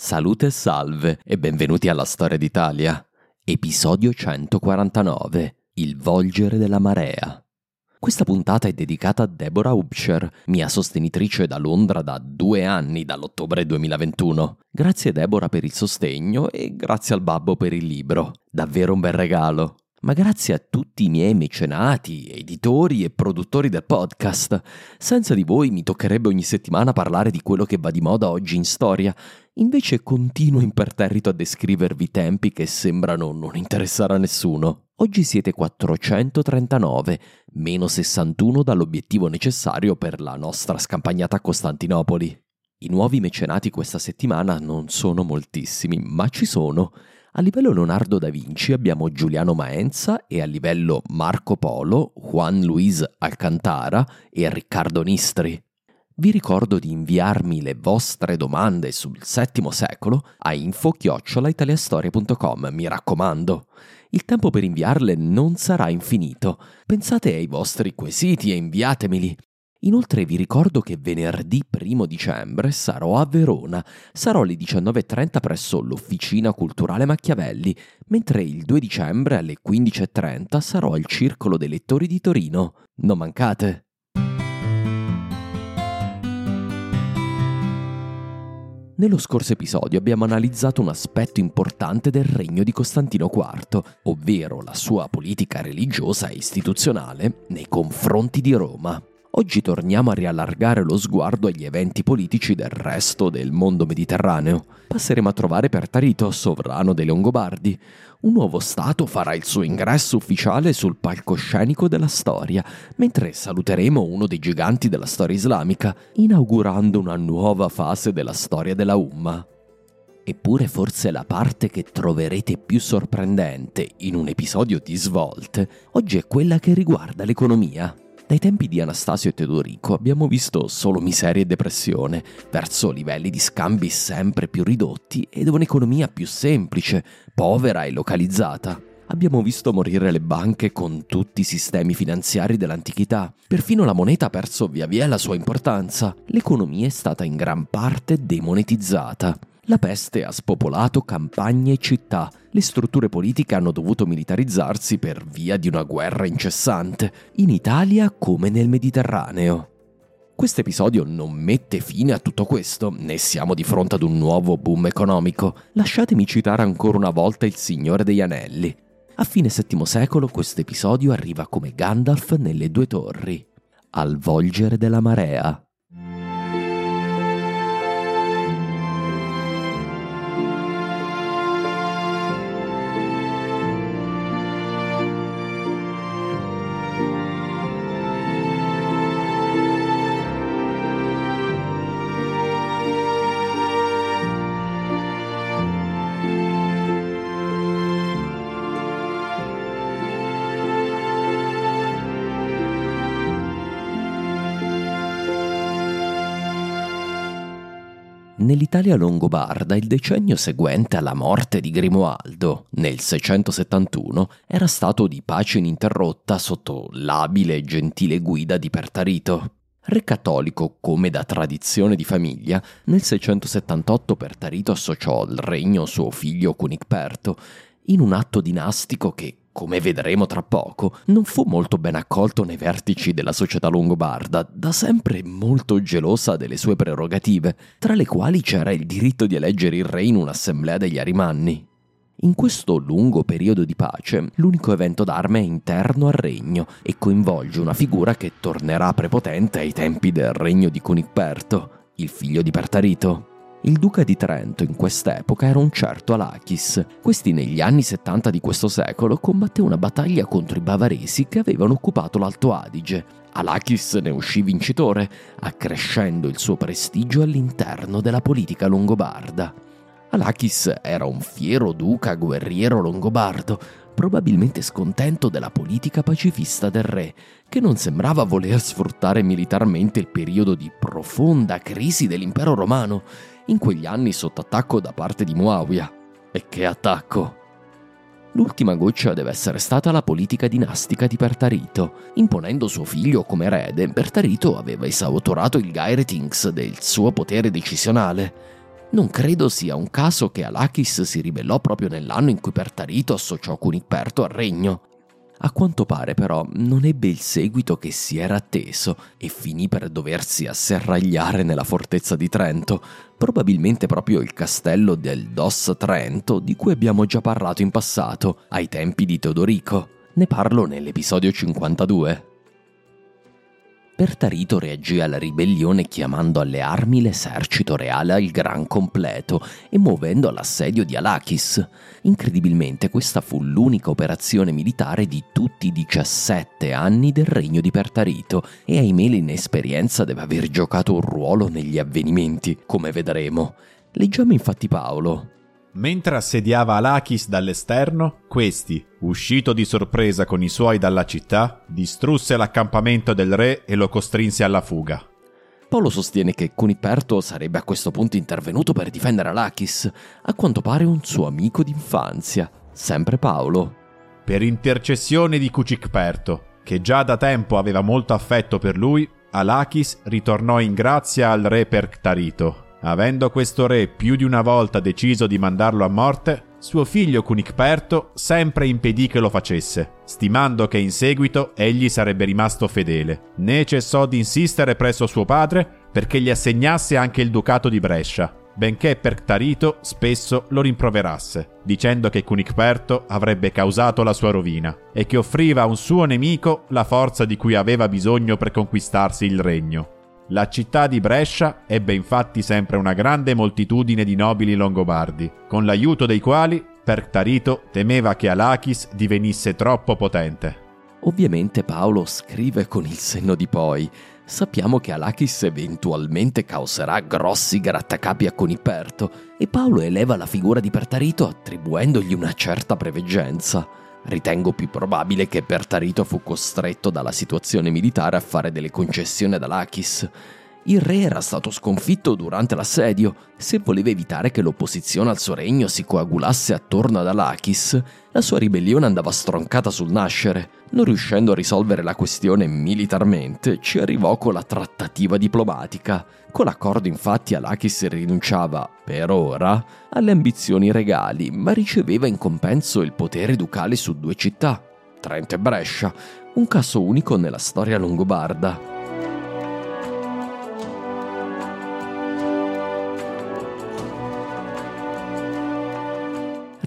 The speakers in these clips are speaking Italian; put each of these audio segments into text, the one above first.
Salute e salve e benvenuti alla Storia d'Italia. Episodio 149. Il volgere della marea. Questa puntata è dedicata a Deborah Upsher, mia sostenitrice da Londra da due anni, dall'ottobre 2021. Grazie Deborah per il sostegno e grazie al babbo per il libro. Davvero un bel regalo. Ma grazie a tutti i miei mecenati, editori e produttori del podcast. Senza di voi mi toccherebbe ogni settimana parlare di quello che va di moda oggi in storia. Invece continuo imperterrito a descrivervi tempi che sembrano non interessare a nessuno. Oggi siete 439, meno 61 dall'obiettivo necessario per la nostra scampagnata a Costantinopoli. I nuovi mecenati questa settimana non sono moltissimi, ma ci sono. A livello Leonardo da Vinci abbiamo Giuliano Maenza e a livello Marco Polo, Juan Luis Alcantara e Riccardo Nistri. Vi ricordo di inviarmi le vostre domande sul VII secolo a info-italiastoria.com, mi raccomando. Il tempo per inviarle non sarà infinito. Pensate ai vostri quesiti e inviatemeli. Inoltre vi ricordo che venerdì 1 dicembre sarò a Verona. Sarò alle 19.30 presso l'Officina Culturale Machiavelli, mentre il 2 dicembre alle 15.30 sarò al Circolo dei Lettori di Torino. Non mancate! Nello scorso episodio abbiamo analizzato un aspetto importante del regno di Costantino IV, ovvero la sua politica religiosa e istituzionale nei confronti di Roma. Oggi torniamo a riallargare lo sguardo agli eventi politici del resto del mondo mediterraneo. Passeremo a trovare Pertarito, sovrano dei Longobardi. Un nuovo Stato farà il suo ingresso ufficiale sul palcoscenico della storia, mentre saluteremo uno dei giganti della storia islamica, inaugurando una nuova fase della storia della Umma. Eppure forse la parte che troverete più sorprendente in un episodio di svolte oggi è quella che riguarda l'economia. Dai tempi di Anastasio e Teodorico abbiamo visto solo miseria e depressione, verso livelli di scambi sempre più ridotti ed un'economia più semplice, povera e localizzata. Abbiamo visto morire le banche con tutti i sistemi finanziari dell'antichità. Perfino la moneta ha perso via via la sua importanza. L'economia è stata in gran parte demonetizzata. La peste ha spopolato campagne e città, le strutture politiche hanno dovuto militarizzarsi per via di una guerra incessante, in Italia come nel Mediterraneo. Questo episodio non mette fine a tutto questo, né siamo di fronte ad un nuovo boom economico. Lasciatemi citare ancora una volta il Signore degli Anelli. A fine VII secolo questo episodio arriva come Gandalf nelle due torri, al volgere della marea. Nell'Italia longobarda il decennio seguente alla morte di Grimoaldo, nel 671, era stato di pace ininterrotta sotto l'abile e gentile guida di Pertarito. Re cattolico, come da tradizione di famiglia, nel 678 Pertarito associò al regno suo figlio Cunicperto, in un atto dinastico che come vedremo tra poco, non fu molto ben accolto nei vertici della società longobarda, da sempre molto gelosa delle sue prerogative, tra le quali c'era il diritto di eleggere il re in un'assemblea degli Arimanni. In questo lungo periodo di pace, l'unico evento d'arme è interno al regno e coinvolge una figura che tornerà prepotente ai tempi del regno di Cunicperto, il figlio di Pertarito. Il duca di Trento in quest'epoca era un certo Alachis. Questi negli anni 70 di questo secolo combatté una battaglia contro i bavaresi che avevano occupato l'Alto Adige. Alachis ne uscì vincitore, accrescendo il suo prestigio all'interno della politica longobarda. Alachis era un fiero duca guerriero longobardo, probabilmente scontento della politica pacifista del re, che non sembrava voler sfruttare militarmente il periodo di profonda crisi dell'impero romano, in quegli anni sotto attacco da parte di Muawiyah. E che attacco! L'ultima goccia deve essere stata la politica dinastica di Pertarito. Imponendo suo figlio come erede, Pertarito aveva esautorato il Gairetings del suo potere decisionale non credo sia un caso che Alakis si ribellò proprio nell'anno in cui Pertarito associò Cuniperto al regno. A quanto pare però non ebbe il seguito che si era atteso e finì per doversi asserragliare nella fortezza di Trento, probabilmente proprio il castello del Dos Trento di cui abbiamo già parlato in passato, ai tempi di Teodorico. Ne parlo nell'episodio 52. Pertarito reagì alla ribellione chiamando alle armi l'esercito reale al gran completo e muovendo all'assedio di Alakis. Incredibilmente questa fu l'unica operazione militare di tutti i 17 anni del regno di Pertarito e ahimè l'inesperienza deve aver giocato un ruolo negli avvenimenti, come vedremo. Leggiamo infatti Paolo, Mentre assediava Alachis dall'esterno, questi, uscito di sorpresa con i suoi dalla città, distrusse l'accampamento del re e lo costrinse alla fuga. Paolo sostiene che Cuniperto sarebbe a questo punto intervenuto per difendere Alachis, a quanto pare un suo amico d'infanzia, sempre Paolo. Per intercessione di Cucicperto, che già da tempo aveva molto affetto per lui, Alachis ritornò in grazia al re Perctarito, Avendo questo re più di una volta deciso di mandarlo a morte, suo figlio Cunicperto sempre impedì che lo facesse, stimando che in seguito egli sarebbe rimasto fedele. Né cessò di insistere presso suo padre perché gli assegnasse anche il ducato di Brescia, benché Perctarito spesso lo rimproverasse, dicendo che Cunicperto avrebbe causato la sua rovina e che offriva a un suo nemico la forza di cui aveva bisogno per conquistarsi il regno. La città di Brescia ebbe infatti sempre una grande moltitudine di nobili longobardi, con l'aiuto dei quali Pertarito temeva che Alachis divenisse troppo potente. Ovviamente Paolo scrive con il senno di poi. Sappiamo che Alachis eventualmente causerà grossi grattacapi a Coniperto e Paolo eleva la figura di Pertarito attribuendogli una certa preveggenza. Ritengo più probabile che Pertarito fu costretto dalla situazione militare a fare delle concessioni ad Alachis. Il re era stato sconfitto durante l'assedio. Se voleva evitare che l'opposizione al suo regno si coagulasse attorno ad Alachis, la sua ribellione andava stroncata sul nascere. Non riuscendo a risolvere la questione militarmente, ci arrivò con la trattativa diplomatica. Con l'accordo infatti Alachis rinunciava, per ora, alle ambizioni regali, ma riceveva in compenso il potere ducale su due città, Trento e Brescia, un caso unico nella storia longobarda.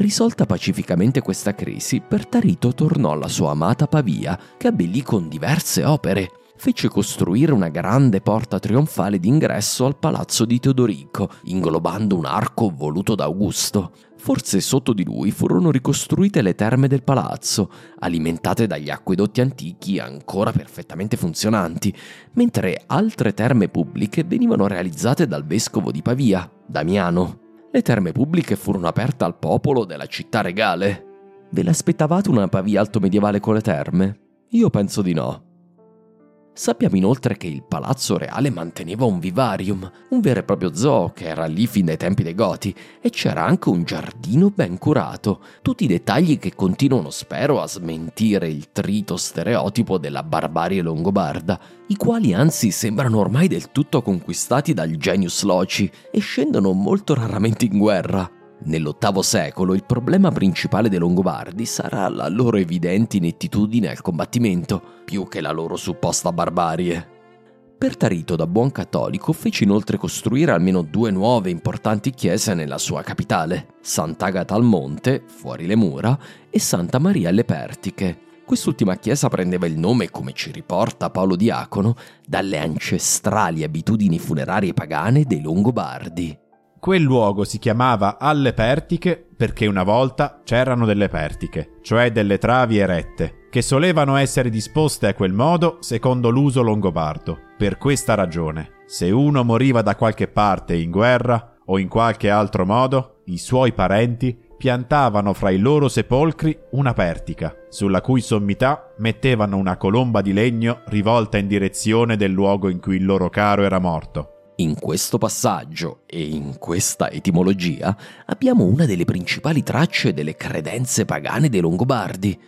Risolta pacificamente questa crisi, Pertarito tornò alla sua amata Pavia, che abbellì con diverse opere. Fece costruire una grande porta trionfale d'ingresso al palazzo di Teodorico, inglobando un arco voluto da Augusto. Forse sotto di lui furono ricostruite le terme del palazzo, alimentate dagli acquedotti antichi ancora perfettamente funzionanti, mentre altre terme pubbliche venivano realizzate dal vescovo di Pavia, Damiano. Le terme pubbliche furono aperte al popolo della città regale. Ve l'aspettavate una Pavia alto medievale con le terme? Io penso di no. Sappiamo inoltre che il palazzo reale manteneva un vivarium, un vero e proprio zoo che era lì fin dai tempi dei Goti, e c'era anche un giardino ben curato, tutti dettagli che continuano, spero, a smentire il trito stereotipo della barbarie longobarda, i quali anzi sembrano ormai del tutto conquistati dal genius loci e scendono molto raramente in guerra. Nell'VIII secolo il problema principale dei Longobardi sarà la loro evidente inettitudine al combattimento, più che la loro supposta barbarie. Pertarito da buon cattolico fece inoltre costruire almeno due nuove importanti chiese nella sua capitale, Sant'Agata al Monte, fuori le mura, e Santa Maria alle Pertiche. Quest'ultima chiesa prendeva il nome, come ci riporta Paolo Diacono, dalle ancestrali abitudini funerarie pagane dei Longobardi. Quel luogo si chiamava Alle Pertiche perché una volta c'erano delle pertiche, cioè delle travi erette, che solevano essere disposte a quel modo secondo l'uso longobardo. Per questa ragione, se uno moriva da qualche parte in guerra o in qualche altro modo, i suoi parenti piantavano fra i loro sepolcri una pertica, sulla cui sommità mettevano una colomba di legno rivolta in direzione del luogo in cui il loro caro era morto. In questo passaggio e in questa etimologia abbiamo una delle principali tracce delle credenze pagane dei Longobardi.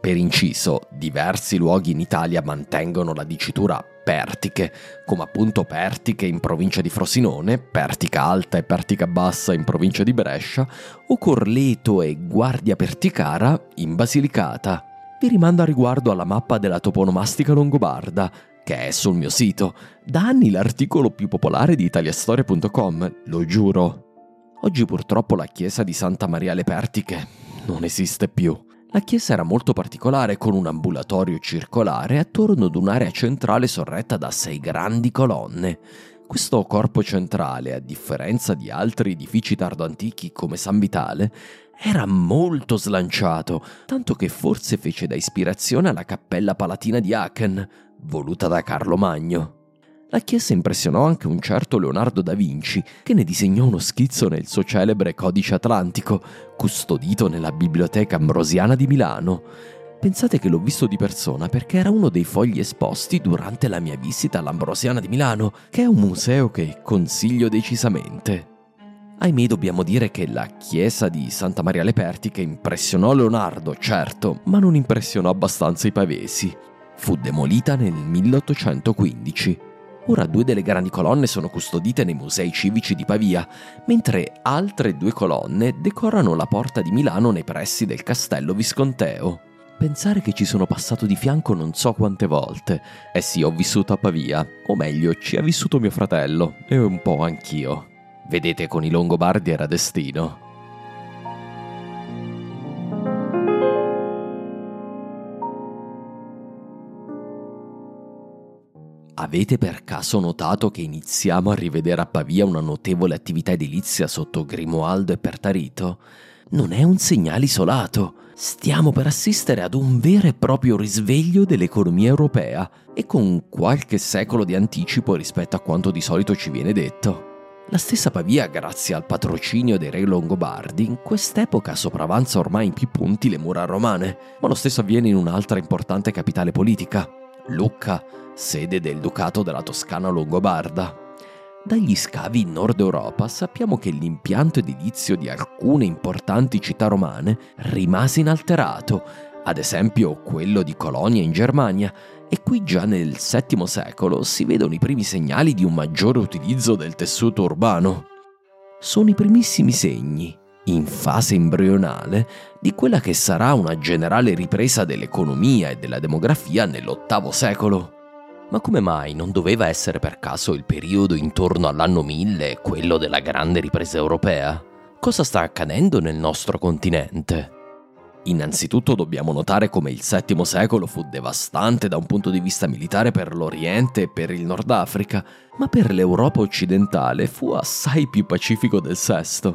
Per inciso, diversi luoghi in Italia mantengono la dicitura Pertiche, come appunto Pertiche in provincia di Frosinone, Pertica Alta e Pertica Bassa in provincia di Brescia, o Corleto e Guardia Perticara in Basilicata. Vi rimando a riguardo alla mappa della toponomastica longobarda, che è sul mio sito. Da anni l'articolo più popolare di italiastoria.com, lo giuro. Oggi purtroppo la chiesa di Santa Maria le Pertiche non esiste più. La chiesa era molto particolare con un ambulatorio circolare attorno ad un'area centrale sorretta da sei grandi colonne. Questo corpo centrale, a differenza di altri edifici tardoantichi come San Vitale, era molto slanciato, tanto che forse fece da ispirazione alla cappella palatina di Aachen, voluta da Carlo Magno. La chiesa impressionò anche un certo Leonardo da Vinci, che ne disegnò uno schizzo nel suo celebre Codice Atlantico, custodito nella Biblioteca Ambrosiana di Milano. Pensate che l'ho visto di persona perché era uno dei fogli esposti durante la mia visita all'Ambrosiana di Milano, che è un museo che consiglio decisamente. Ahimè dobbiamo dire che la chiesa di Santa Maria le Pertiche impressionò Leonardo, certo, ma non impressionò abbastanza i pavesi. Fu demolita nel 1815. Ora due delle grandi colonne sono custodite nei musei civici di Pavia, mentre altre due colonne decorano la porta di Milano nei pressi del castello visconteo. Pensare che ci sono passato di fianco non so quante volte. Eh sì, ho vissuto a Pavia, o meglio, ci ha vissuto mio fratello, e un po' anch'io. Vedete, con i Longobardi era destino. Avete per caso notato che iniziamo a rivedere a Pavia una notevole attività edilizia sotto Grimoaldo e Pertarito? Non è un segnale isolato. Stiamo per assistere ad un vero e proprio risveglio dell'economia europea e con qualche secolo di anticipo rispetto a quanto di solito ci viene detto. La stessa Pavia, grazie al patrocinio dei re longobardi, in quest'epoca sopravanza ormai in più punti le mura romane, ma lo stesso avviene in un'altra importante capitale politica, Lucca, sede del Ducato della Toscana Longobarda. Dagli scavi in Nord Europa sappiamo che l'impianto edilizio di alcune importanti città romane rimase inalterato, ad esempio quello di Colonia in Germania, e qui già nel VII secolo si vedono i primi segnali di un maggiore utilizzo del tessuto urbano. Sono i primissimi segni, in fase embrionale, di quella che sarà una generale ripresa dell'economia e della demografia nell'VIII secolo. Ma come mai non doveva essere per caso il periodo intorno all'anno 1000 quello della grande ripresa europea? Cosa sta accadendo nel nostro continente? Innanzitutto dobbiamo notare come il VII secolo fu devastante da un punto di vista militare per l'Oriente e per il Nord Africa, ma per l'Europa occidentale fu assai più pacifico del VI.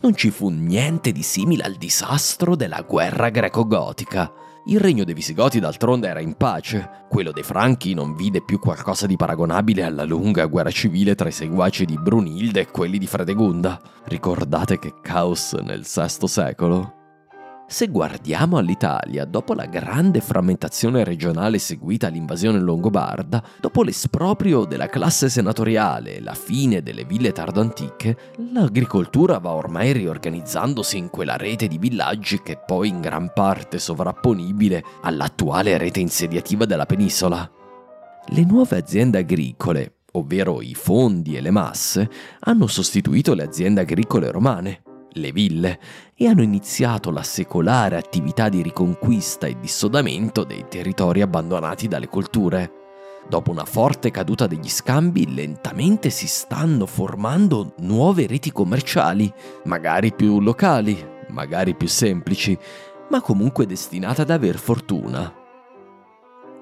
Non ci fu niente di simile al disastro della guerra greco-gotica. Il regno dei Visigoti d'altronde era in pace, quello dei Franchi non vide più qualcosa di paragonabile alla lunga guerra civile tra i seguaci di Brunilde e quelli di Fredegunda. Ricordate che caos nel VI secolo? Se guardiamo all'Italia, dopo la grande frammentazione regionale seguita all'invasione longobarda, dopo l'esproprio della classe senatoriale e la fine delle ville tardoantiche, l'agricoltura va ormai riorganizzandosi in quella rete di villaggi che è poi in gran parte sovrapponibile all'attuale rete insediativa della penisola. Le nuove aziende agricole, ovvero i fondi e le masse, hanno sostituito le aziende agricole romane le ville, e hanno iniziato la secolare attività di riconquista e dissodamento dei territori abbandonati dalle colture. Dopo una forte caduta degli scambi, lentamente si stanno formando nuove reti commerciali, magari più locali, magari più semplici, ma comunque destinate ad aver fortuna.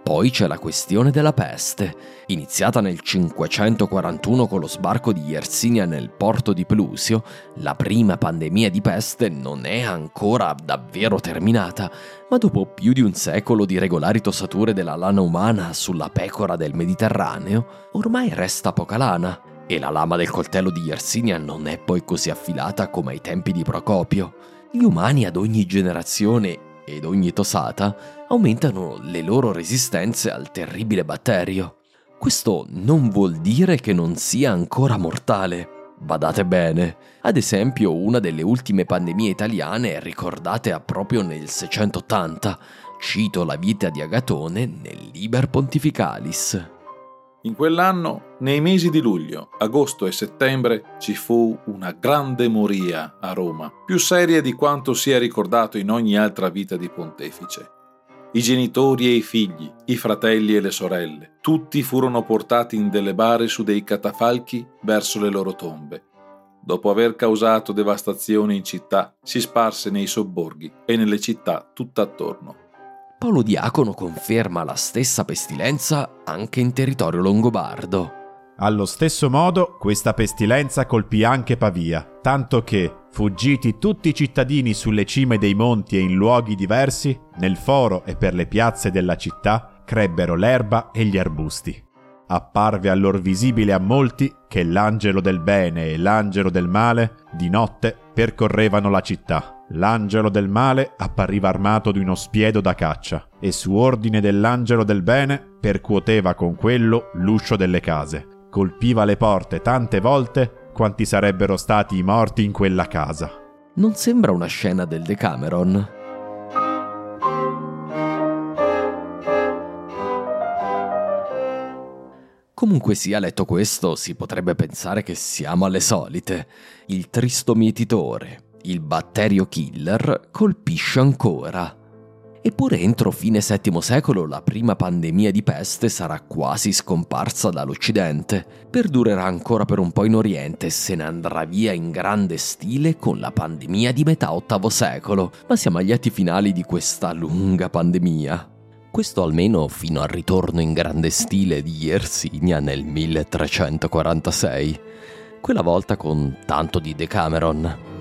Poi c'è la questione della peste, iniziata nel 541 con lo sbarco di Yersinia nel porto di Plusio, la prima pandemia di peste non è ancora davvero terminata, ma dopo più di un secolo di regolari tossature della lana umana sulla pecora del Mediterraneo, ormai resta poca lana, e la lama del coltello di Yersinia non è poi così affilata come ai tempi di Procopio. Gli umani ad ogni generazione ed ogni tosata aumentano le loro resistenze al terribile batterio. Questo non vuol dire che non sia ancora mortale. Badate bene, ad esempio una delle ultime pandemie italiane ricordate a proprio nel 680. Cito la vita di Agatone nel Liber Pontificalis. In quell'anno, nei mesi di luglio, agosto e settembre, ci fu una grande moria a Roma, più seria di quanto sia ricordato in ogni altra vita di pontefice. I genitori e i figli, i fratelli e le sorelle, tutti furono portati in delle bare su dei catafalchi verso le loro tombe. Dopo aver causato devastazione in città, si sparse nei sobborghi e nelle città tutt'attorno. Paolo Diacono conferma la stessa pestilenza anche in territorio longobardo. Allo stesso modo, questa pestilenza colpì anche Pavia, tanto che, fuggiti tutti i cittadini sulle cime dei monti e in luoghi diversi, nel foro e per le piazze della città crebbero l'erba e gli arbusti. Apparve allor visibile a molti che l'angelo del bene e l'angelo del male di notte percorrevano la città L'angelo del male appariva armato di uno spiedo da caccia e su ordine dell'angelo del bene percuoteva con quello l'uscio delle case. Colpiva le porte tante volte quanti sarebbero stati i morti in quella casa. Non sembra una scena del Decameron? Comunque sia letto questo, si potrebbe pensare che siamo alle solite. Il tristo mietitore, il batterio killer colpisce ancora. Eppure entro fine VII secolo la prima pandemia di peste sarà quasi scomparsa dall'Occidente, perdurerà ancora per un po' in Oriente e se ne andrà via in grande stile con la pandemia di metà VIII secolo, ma siamo agli atti finali di questa lunga pandemia. Questo almeno fino al ritorno in grande stile di Yersinia nel 1346, quella volta con tanto di Decameron.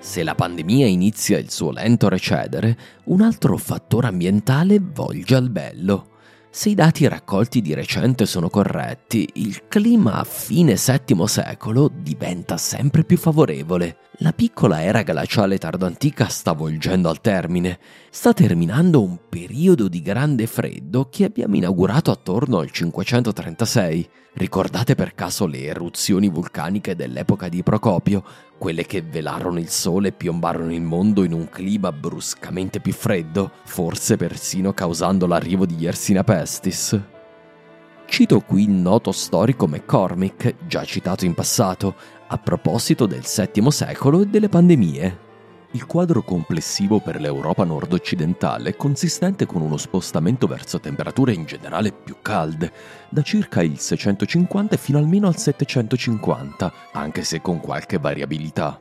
Se la pandemia inizia il suo lento recedere, un altro fattore ambientale volge al bello. Se i dati raccolti di recente sono corretti, il clima a fine VII secolo diventa sempre più favorevole. La piccola era glaciale tardoantica sta volgendo al termine. Sta terminando un periodo di grande freddo che abbiamo inaugurato attorno al 536. Ricordate per caso le eruzioni vulcaniche dell'epoca di Procopio, quelle che velarono il sole e piombarono il mondo in un clima bruscamente più freddo, forse persino causando l'arrivo di Yersina Pestis? Cito qui il noto storico McCormick, già citato in passato, a proposito del VII secolo e delle pandemie. Il quadro complessivo per l'Europa nord-occidentale è consistente con uno spostamento verso temperature in generale più calde, da circa il 650 fino almeno al 750, anche se con qualche variabilità.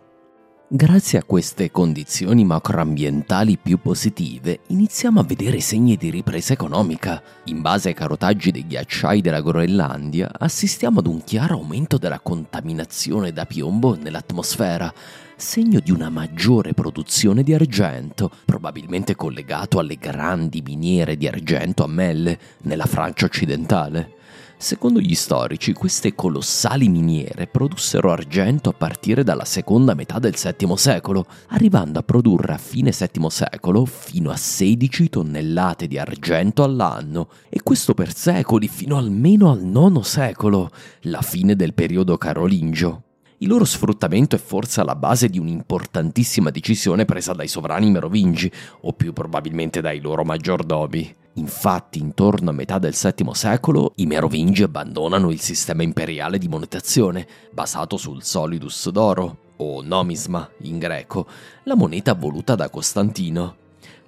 Grazie a queste condizioni macroambientali più positive, iniziamo a vedere segni di ripresa economica. In base ai carotaggi dei ghiacciai della Groenlandia, assistiamo ad un chiaro aumento della contaminazione da piombo nell'atmosfera, segno di una maggiore produzione di argento, probabilmente collegato alle grandi miniere di argento a Melle, nella Francia occidentale. Secondo gli storici, queste colossali miniere produssero argento a partire dalla seconda metà del VII secolo, arrivando a produrre a fine VII secolo fino a 16 tonnellate di argento all'anno, e questo per secoli fino almeno al IX secolo, la fine del periodo carolingio. Il loro sfruttamento è forse alla base di un'importantissima decisione presa dai sovrani merovingi, o più probabilmente dai loro maggiordomi. Infatti, intorno a metà del VII secolo, i Merovingi abbandonano il sistema imperiale di monetazione, basato sul solidus d'oro, o nomisma in greco, la moneta voluta da Costantino.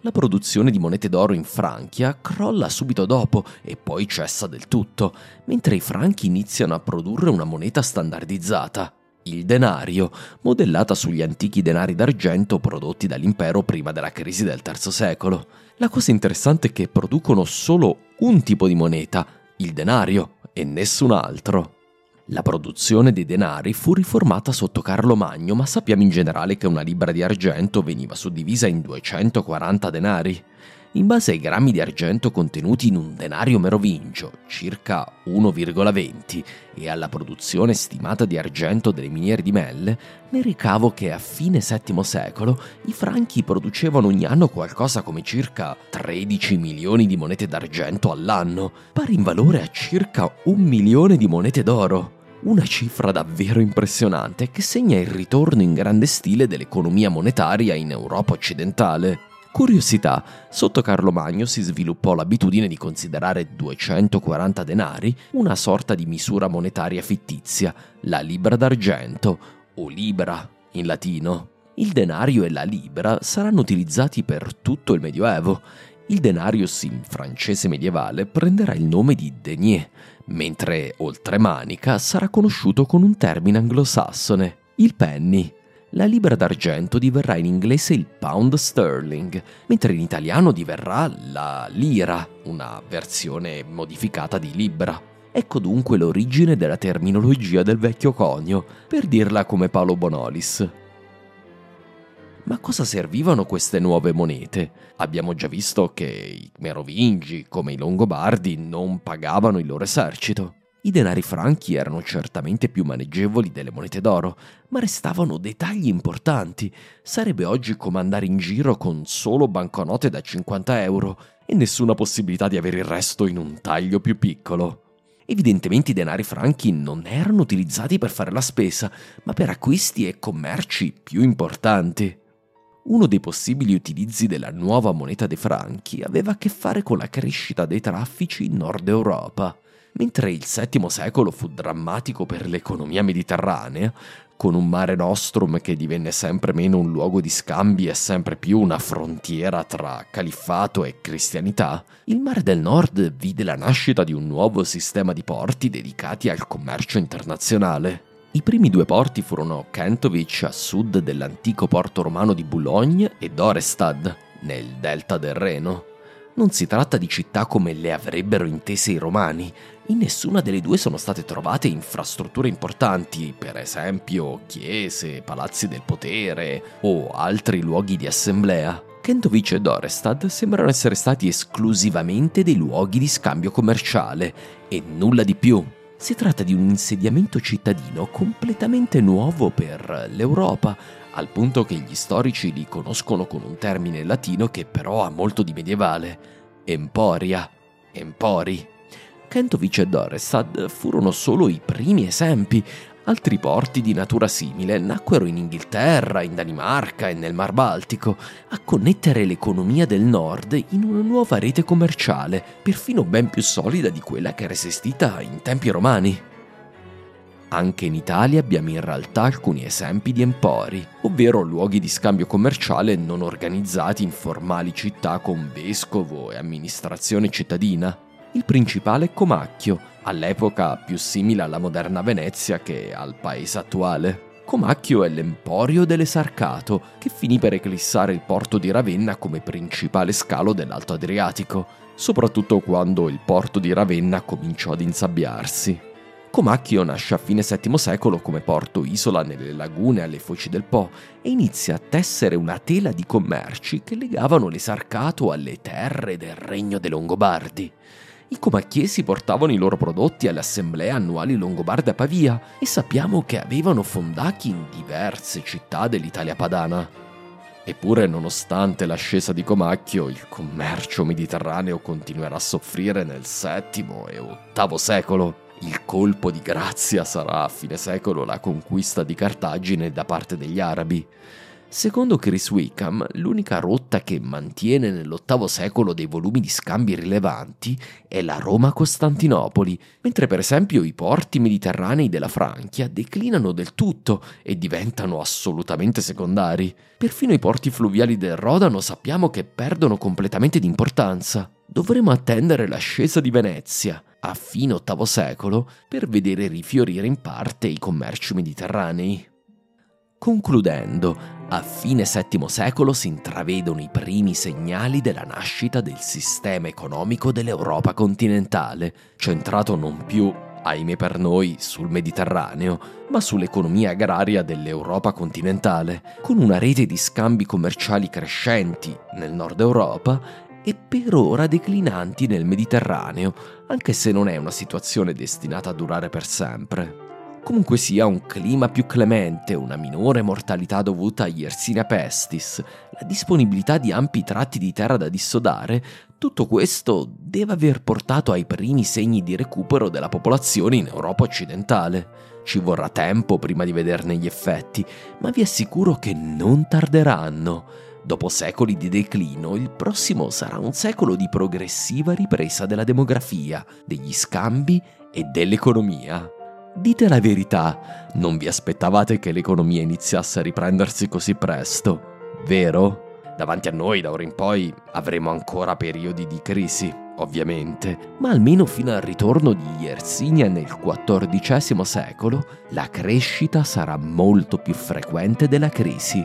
La produzione di monete d'oro in Francia crolla subito dopo e poi cessa del tutto, mentre i franchi iniziano a produrre una moneta standardizzata, il denario, modellata sugli antichi denari d'argento prodotti dall'impero prima della crisi del III secolo. La cosa interessante è che producono solo un tipo di moneta, il denario, e nessun altro. La produzione dei denari fu riformata sotto Carlo Magno, ma sappiamo in generale che una libra di argento veniva suddivisa in 240 denari. In base ai grammi di argento contenuti in un denario merovingio, circa 1,20, e alla produzione stimata di argento delle miniere di Melle, ne ricavo che a fine VII secolo i franchi producevano ogni anno qualcosa come circa 13 milioni di monete d'argento all'anno, pari in valore a circa un milione di monete d'oro. Una cifra davvero impressionante che segna il ritorno in grande stile dell'economia monetaria in Europa occidentale. Curiosità, sotto Carlo Magno si sviluppò l'abitudine di considerare 240 denari una sorta di misura monetaria fittizia, la libra d'argento, o libra in latino. Il denario e la libra saranno utilizzati per tutto il Medioevo. Il denarius in francese medievale prenderà il nome di denier, mentre oltre manica sarà conosciuto con un termine anglosassone, il penny. La libra d'argento diverrà in inglese il pound sterling, mentre in italiano diverrà la lira, una versione modificata di libra. Ecco dunque l'origine della terminologia del vecchio conio, per dirla come Paolo Bonolis. Ma a cosa servivano queste nuove monete? Abbiamo già visto che i Merovingi, come i Longobardi, non pagavano il loro esercito. I denari franchi erano certamente più maneggevoli delle monete d'oro, ma restavano dettagli importanti. Sarebbe oggi come andare in giro con solo banconote da 50 euro e nessuna possibilità di avere il resto in un taglio più piccolo. Evidentemente i denari franchi non erano utilizzati per fare la spesa, ma per acquisti e commerci più importanti. Uno dei possibili utilizzi della nuova moneta dei franchi aveva a che fare con la crescita dei traffici in Nord Europa. Mentre il VII secolo fu drammatico per l'economia mediterranea, con un mare nostrum che divenne sempre meno un luogo di scambi e sempre più una frontiera tra califfato e cristianità, il mare del nord vide la nascita di un nuovo sistema di porti dedicati al commercio internazionale. I primi due porti furono Kentovic a sud dell'antico porto romano di Boulogne e Dorestad, nel delta del Reno. Non si tratta di città come le avrebbero intese i romani, in nessuna delle due sono state trovate infrastrutture importanti, per esempio chiese, palazzi del potere o altri luoghi di assemblea. Kentovic e Dorestad sembrano essere stati esclusivamente dei luoghi di scambio commerciale e nulla di più. Si tratta di un insediamento cittadino completamente nuovo per l'Europa, al punto che gli storici li conoscono con un termine latino che però ha molto di medievale, emporia, empori. Kentovic e Dorestad furono solo i primi esempi. Altri porti di natura simile nacquero in Inghilterra, in Danimarca e nel Mar Baltico, a connettere l'economia del nord in una nuova rete commerciale, perfino ben più solida di quella che era esistita in tempi romani. Anche in Italia abbiamo in realtà alcuni esempi di empori, ovvero luoghi di scambio commerciale non organizzati in formali città con vescovo e amministrazione cittadina. Il principale è Comacchio, all'epoca più simile alla moderna Venezia che al paese attuale. Comacchio è l'emporio dell'Esarcato, che finì per eclissare il porto di Ravenna come principale scalo dell'Alto Adriatico, soprattutto quando il porto di Ravenna cominciò ad insabbiarsi. Comacchio nasce a fine VII secolo come porto isola nelle lagune alle foci del Po e inizia a tessere una tela di commerci che legavano l'Esarcato alle terre del regno dei Longobardi. I comacchiesi portavano i loro prodotti alle assemblee annuali longobarde a Pavia e sappiamo che avevano fondati in diverse città dell'Italia padana. Eppure, nonostante l'ascesa di Comacchio, il commercio mediterraneo continuerà a soffrire nel VII e VIII secolo. Il colpo di grazia sarà a fine secolo la conquista di Cartagine da parte degli arabi. Secondo Chris Wickham, l'unica rotta che mantiene nell'VIII secolo dei volumi di scambi rilevanti è la Roma-Costantinopoli, mentre per esempio i porti mediterranei della Francia declinano del tutto e diventano assolutamente secondari. Perfino i porti fluviali del Rodano sappiamo che perdono completamente di importanza. Dovremo attendere l'ascesa di Venezia, a fine VIII secolo, per vedere rifiorire in parte i commerci mediterranei. Concludendo, a fine VII secolo si intravedono i primi segnali della nascita del sistema economico dell'Europa continentale, centrato non più, ahimè per noi, sul Mediterraneo, ma sull'economia agraria dell'Europa continentale, con una rete di scambi commerciali crescenti nel nord Europa e per ora declinanti nel Mediterraneo, anche se non è una situazione destinata a durare per sempre. Comunque sia un clima più clemente, una minore mortalità dovuta agli Yersinia pestis, la disponibilità di ampi tratti di terra da dissodare, tutto questo deve aver portato ai primi segni di recupero della popolazione in Europa occidentale. Ci vorrà tempo prima di vederne gli effetti, ma vi assicuro che non tarderanno. Dopo secoli di declino, il prossimo sarà un secolo di progressiva ripresa della demografia, degli scambi e dell'economia. Dite la verità, non vi aspettavate che l'economia iniziasse a riprendersi così presto, vero? Davanti a noi da ora in poi avremo ancora periodi di crisi, ovviamente, ma almeno fino al ritorno di Yersinia nel XIV secolo la crescita sarà molto più frequente della crisi.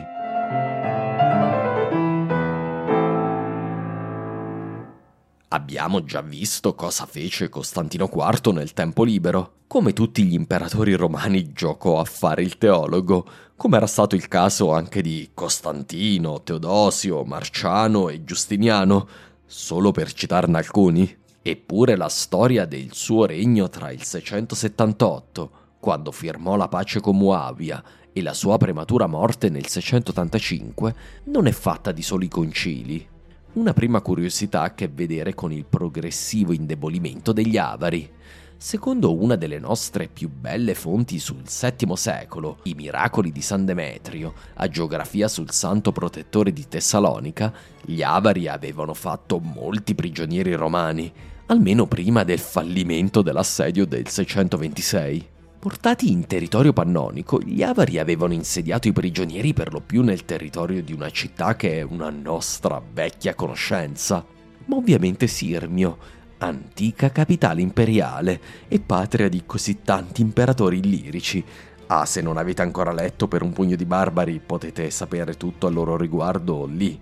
Abbiamo già visto cosa fece Costantino IV nel tempo libero. Come tutti gli imperatori romani giocò a fare il teologo, come era stato il caso anche di Costantino, Teodosio, Marciano e Giustiniano, solo per citarne alcuni. Eppure la storia del suo regno tra il 678, quando firmò la pace con Muavia, e la sua prematura morte nel 685, non è fatta di soli concili. Una prima curiosità ha a che vedere con il progressivo indebolimento degli avari. Secondo una delle nostre più belle fonti sul VII secolo, i miracoli di San Demetrio, a geografia sul santo protettore di Tessalonica, gli avari avevano fatto molti prigionieri romani, almeno prima del fallimento dell'assedio del 626. Portati in territorio pannonico, gli avari avevano insediato i prigionieri per lo più nel territorio di una città che è una nostra vecchia conoscenza, ma ovviamente Sirmio, antica capitale imperiale e patria di così tanti imperatori illirici. Ah, se non avete ancora letto per un pugno di barbari, potete sapere tutto a loro riguardo lì.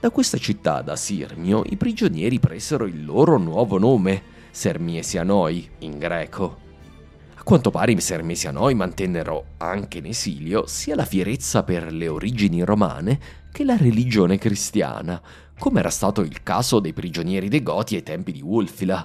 Da questa città, da Sirmio, i prigionieri presero il loro nuovo nome, Sermiesianoi, in greco. A quanto pare i Sermesianoi mantennero anche in esilio sia la fierezza per le origini romane che la religione cristiana, come era stato il caso dei prigionieri dei Goti ai tempi di Wulfila.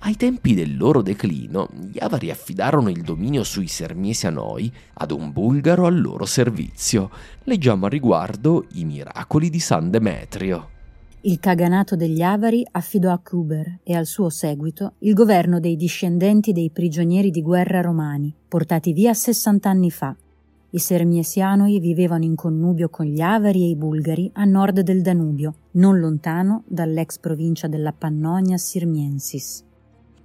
Ai tempi del loro declino, gli Avari affidarono il dominio sui Sermiesianoi ad un bulgaro al loro servizio. Leggiamo a riguardo i miracoli di San Demetrio. Il Kaganato degli Avari affidò a Kuber e al suo seguito il governo dei discendenti dei prigionieri di guerra romani, portati via 60 anni fa. I Sermiesianoi vivevano in connubio con gli Avari e i Bulgari a nord del Danubio, non lontano dall'ex provincia della Pannonia Sirmiensis.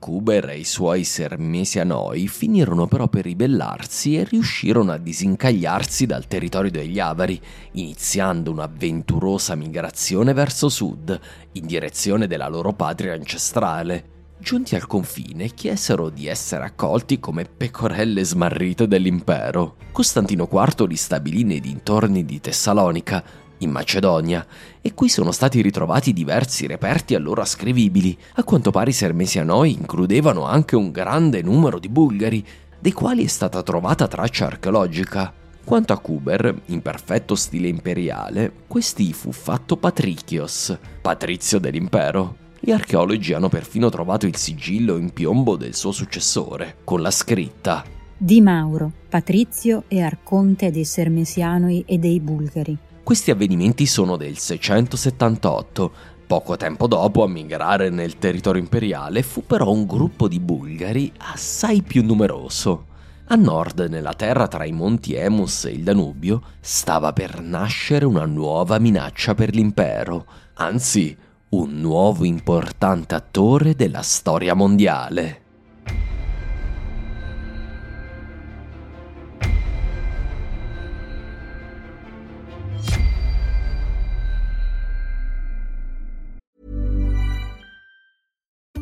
Kuber e i suoi Sermesianoi finirono però per ribellarsi e riuscirono a disincagliarsi dal territorio degli Avari, iniziando un'avventurosa migrazione verso sud, in direzione della loro patria ancestrale. Giunti al confine, chiesero di essere accolti come pecorelle smarrite dell'impero. Costantino IV li stabilì nei dintorni di Tessalonica, in Macedonia, e qui sono stati ritrovati diversi reperti allora scrivibili. A quanto pare i Sermesianoi includevano anche un grande numero di bulgari, dei quali è stata trovata traccia archeologica. Quanto a Kuber, in perfetto stile imperiale, questi fu fatto Patricios, patrizio dell'impero. Gli archeologi hanno perfino trovato il sigillo in piombo del suo successore, con la scritta Di Mauro, patrizio e arconte dei Sermesianoi e dei Bulgari. Questi avvenimenti sono del 678. Poco tempo dopo a migrare nel territorio imperiale fu però un gruppo di bulgari assai più numeroso. A nord, nella terra tra i monti Emus e il Danubio, stava per nascere una nuova minaccia per l'impero, anzi un nuovo importante attore della storia mondiale.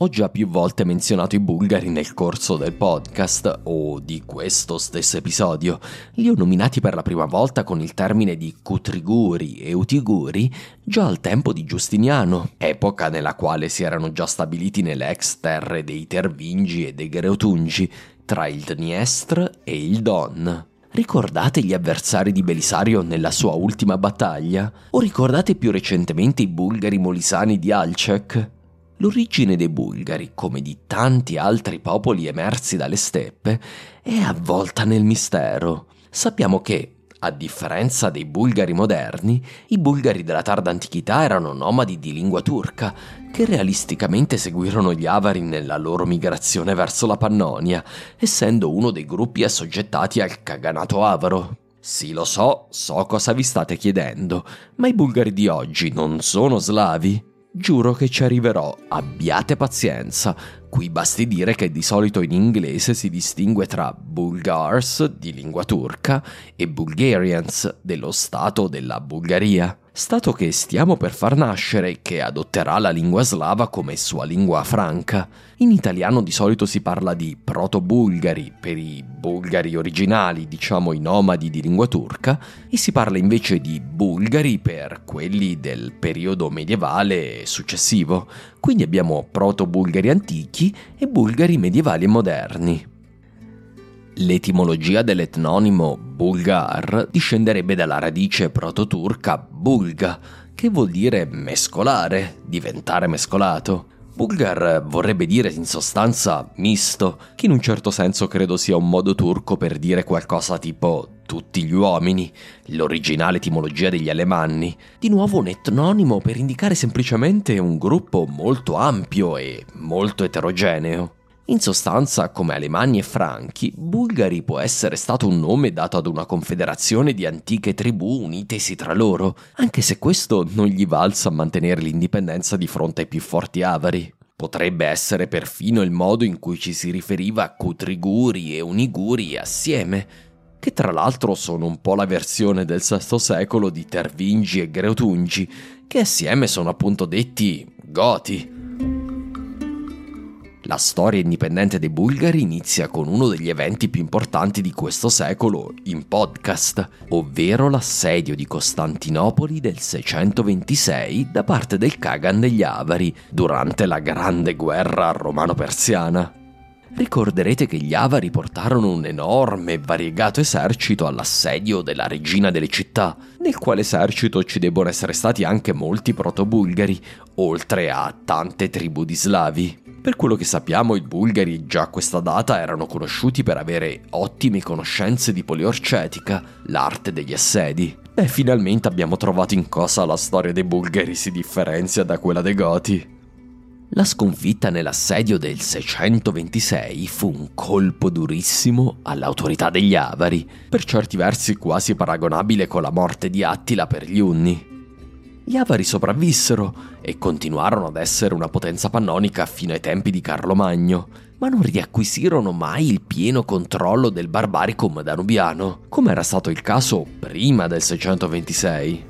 Ho già più volte menzionato i bulgari nel corso del podcast o di questo stesso episodio. Li ho nominati per la prima volta con il termine di Cutriguri e Utiguri già al tempo di Giustiniano, epoca nella quale si erano già stabiliti nelle ex terre dei Tervingi e dei Greutungi, tra il Dniestr e il Don. Ricordate gli avversari di Belisario nella sua ultima battaglia? O ricordate più recentemente i bulgari molisani di Alcek? L'origine dei bulgari, come di tanti altri popoli emersi dalle steppe, è avvolta nel mistero. Sappiamo che, a differenza dei bulgari moderni, i bulgari della tarda antichità erano nomadi di lingua turca, che realisticamente seguirono gli avari nella loro migrazione verso la Pannonia, essendo uno dei gruppi assoggettati al Kaganato avaro. Sì, lo so, so cosa vi state chiedendo, ma i bulgari di oggi non sono slavi? Giuro che ci arriverò, abbiate pazienza. Qui basti dire che di solito in inglese si distingue tra Bulgars, di lingua turca, e Bulgarians, dello Stato della Bulgaria. Stato che stiamo per far nascere che adotterà la lingua slava come sua lingua franca. In italiano di solito si parla di proto-bulgari per i bulgari originali, diciamo i nomadi di lingua turca, e si parla invece di bulgari per quelli del periodo medievale e successivo. Quindi abbiamo proto-bulgari antichi e bulgari medievali e moderni. L'etimologia dell'etnonimo Bulgar discenderebbe dalla radice proto-turca bulga, che vuol dire mescolare, diventare mescolato. Bulgar vorrebbe dire in sostanza misto, che in un certo senso credo sia un modo turco per dire qualcosa tipo tutti gli uomini, l'originale etimologia degli alemanni. Di nuovo un etnonimo per indicare semplicemente un gruppo molto ampio e molto eterogeneo. In sostanza, come Alemanni e Franchi, Bulgari può essere stato un nome dato ad una confederazione di antiche tribù unitesi tra loro, anche se questo non gli valsa a mantenere l'indipendenza di fronte ai più forti avari. Potrebbe essere perfino il modo in cui ci si riferiva a Cutriguri e Uniguri assieme, che tra l'altro sono un po' la versione del VI secolo di Tervingi e Greutungi, che assieme sono appunto detti Goti. La storia indipendente dei bulgari inizia con uno degli eventi più importanti di questo secolo in podcast, ovvero l'assedio di Costantinopoli del 626 da parte del Kagan degli Avari durante la grande guerra romano-persiana. Ricorderete che gli Avari portarono un enorme e variegato esercito all'assedio della regina delle città, nel quale esercito ci debbono essere stati anche molti proto-bulgari, oltre a tante tribù di slavi. Per quello che sappiamo, i bulgari già a questa data erano conosciuti per avere ottime conoscenze di poliorcetica, l'arte degli assedi. E finalmente abbiamo trovato in cosa la storia dei bulgari si differenzia da quella dei goti. La sconfitta nell'assedio del 626 fu un colpo durissimo all'autorità degli Avari, per certi versi quasi paragonabile con la morte di Attila per gli Unni. Gli Avari sopravvissero e continuarono ad essere una potenza pannonica fino ai tempi di Carlo Magno, ma non riacquisirono mai il pieno controllo del barbaricum danubiano, come era stato il caso prima del 626.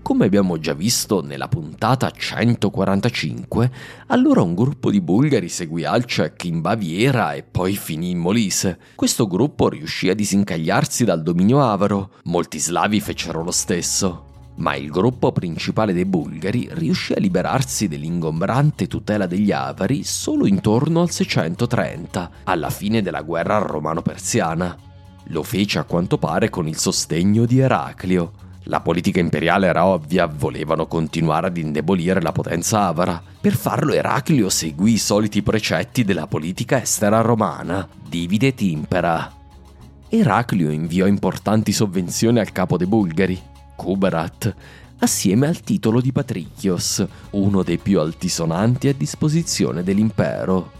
Come abbiamo già visto nella puntata 145, allora un gruppo di bulgari seguì Alcek in Baviera e poi finì in Molise. Questo gruppo riuscì a disincagliarsi dal dominio avaro, molti slavi fecero lo stesso ma il gruppo principale dei bulgari riuscì a liberarsi dell'ingombrante tutela degli avari solo intorno al 630, alla fine della guerra romano-persiana. Lo fece a quanto pare con il sostegno di Eraclio. La politica imperiale era ovvia, volevano continuare ad indebolire la potenza avara. Per farlo Eraclio seguì i soliti precetti della politica estera romana, divide et impera. Eraclio inviò importanti sovvenzioni al capo dei bulgari, Kuberat, assieme al titolo di Patricios, uno dei più altisonanti a disposizione dell'impero.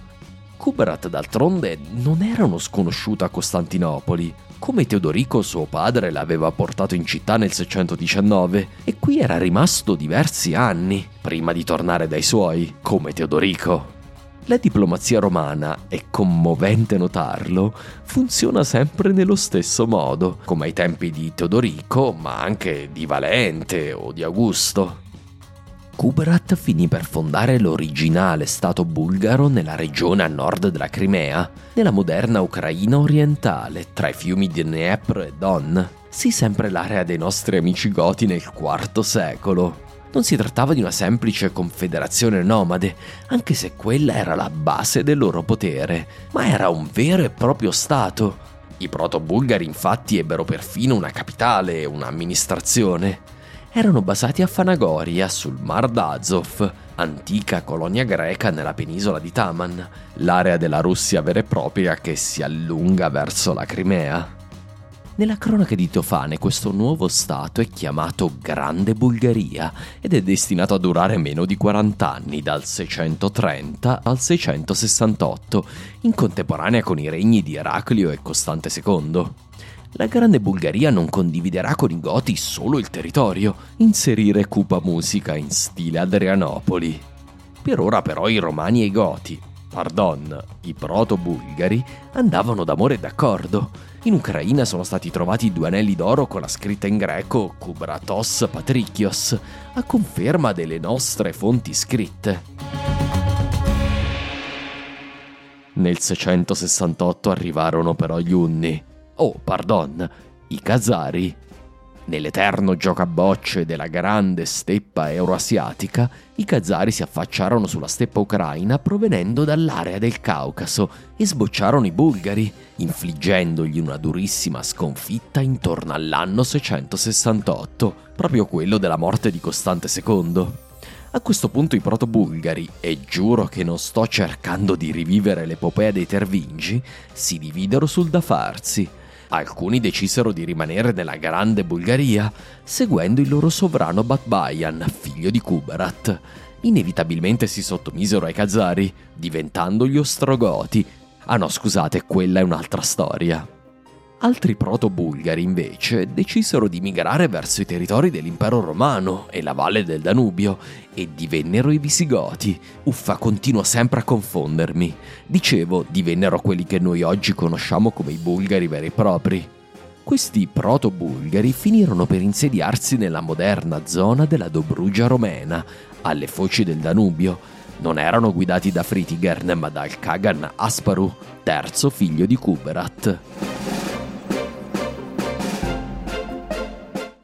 Kuberat d'altronde non era uno sconosciuto a Costantinopoli, come Teodorico suo padre l'aveva portato in città nel 619 e qui era rimasto diversi anni prima di tornare dai suoi, come Teodorico. La diplomazia romana, è commovente notarlo, funziona sempre nello stesso modo, come ai tempi di Teodorico, ma anche di Valente o di Augusto. Kubrat finì per fondare l'originale stato bulgaro nella regione a nord della Crimea, nella moderna Ucraina orientale, tra i fiumi di Dnepr e Don. Sì, sempre l'area dei nostri amici goti nel IV secolo. Non si trattava di una semplice confederazione nomade, anche se quella era la base del loro potere, ma era un vero e proprio Stato. I proto-bulgari infatti ebbero perfino una capitale e un'amministrazione. Erano basati a Fanagoria, sul Mar d'Azov, antica colonia greca nella penisola di Taman, l'area della Russia vera e propria che si allunga verso la Crimea. Nella cronaca di Teofane questo nuovo stato è chiamato Grande Bulgaria ed è destinato a durare meno di 40 anni, dal 630 al 668, in contemporanea con i regni di Eraclio e Costante II. La Grande Bulgaria non condividerà con i Goti solo il territorio, inserire cupa musica in stile Adrianopoli. Per ora però i Romani e i Goti, pardon, i proto-bulgari, andavano d'amore e d'accordo in Ucraina sono stati trovati due anelli d'oro con la scritta in greco Kubratos Patrikios, a conferma delle nostre fonti scritte. Nel 668 arrivarono però gli Unni. Oh, pardon, i Khazari Nell'eterno gioco a bocce della grande steppa euroasiatica, i Khazari si affacciarono sulla steppa ucraina provenendo dall'area del Caucaso e sbocciarono i bulgari, infliggendogli una durissima sconfitta intorno all'anno 668, proprio quello della morte di Costante II. A questo punto i proto-bulgari, e giuro che non sto cercando di rivivere l'epopea dei Tervingi, si dividero sul da farsi Alcuni decisero di rimanere nella Grande Bulgaria, seguendo il loro sovrano Batbayan, figlio di Kubarat. Inevitabilmente si sottomisero ai Khazari, diventando gli Ostrogoti. Ah no, scusate, quella è un'altra storia. Altri proto-bulgari invece decisero di migrare verso i territori dell'impero romano e la valle del Danubio e divennero i visigoti. Uffa, continuo sempre a confondermi. Dicevo, divennero quelli che noi oggi conosciamo come i bulgari veri e propri. Questi proto-bulgari finirono per insediarsi nella moderna zona della Dobrugia romena, alle foci del Danubio. Non erano guidati da Fritigern, ma dal Kagan Asparu, terzo figlio di Kuberat.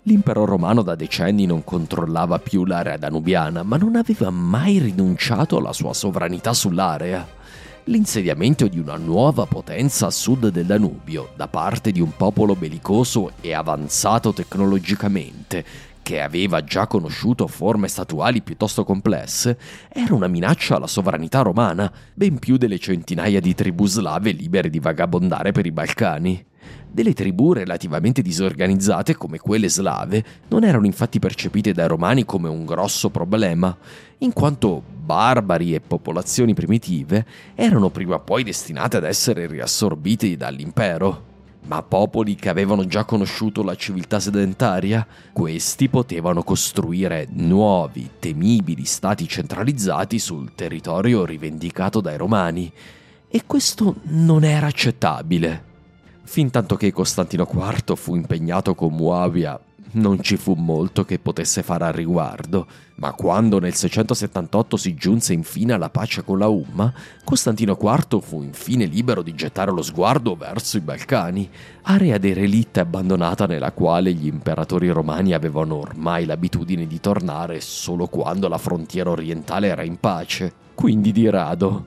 L'impero romano da decenni non controllava più l'area danubiana, ma non aveva mai rinunciato alla sua sovranità sull'area. L'insediamento di una nuova potenza a sud del Danubio da parte di un popolo bellicoso e avanzato tecnologicamente, che aveva già conosciuto forme statuali piuttosto complesse, era una minaccia alla sovranità romana, ben più delle centinaia di tribù slave libere di vagabondare per i Balcani. Delle tribù relativamente disorganizzate come quelle slave non erano infatti percepite dai romani come un grosso problema, in quanto barbari e popolazioni primitive erano prima o poi destinate ad essere riassorbite dall'impero. Ma popoli che avevano già conosciuto la civiltà sedentaria, questi potevano costruire nuovi, temibili stati centralizzati sul territorio rivendicato dai romani. E questo non era accettabile. Fintanto che Costantino IV fu impegnato con Muavia non ci fu molto che potesse fare al riguardo, ma quando nel 678 si giunse infine alla pace con la Umma, Costantino IV fu infine libero di gettare lo sguardo verso i Balcani, area derelitta e abbandonata nella quale gli imperatori romani avevano ormai l'abitudine di tornare solo quando la frontiera orientale era in pace, quindi di rado.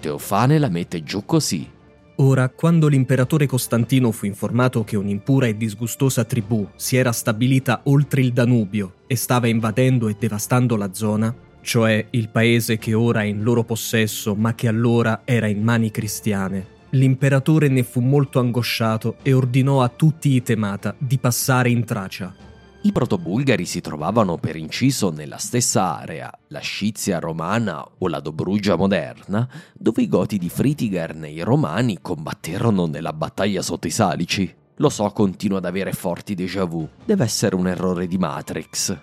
Teofane la mette giù così. Ora, quando l'imperatore Costantino fu informato che un'impura e disgustosa tribù si era stabilita oltre il Danubio e stava invadendo e devastando la zona, cioè il paese che ora è in loro possesso ma che allora era in mani cristiane, l'imperatore ne fu molto angosciato e ordinò a tutti i Temata di passare in Tracia. I protobulgari si trovavano per inciso nella stessa area, la Scizia romana o la Dobrugia moderna, dove i goti di Fritigern e i romani combatterono nella battaglia sotto i Salici. Lo so, continuo ad avere forti déjà vu. Deve essere un errore di Matrix.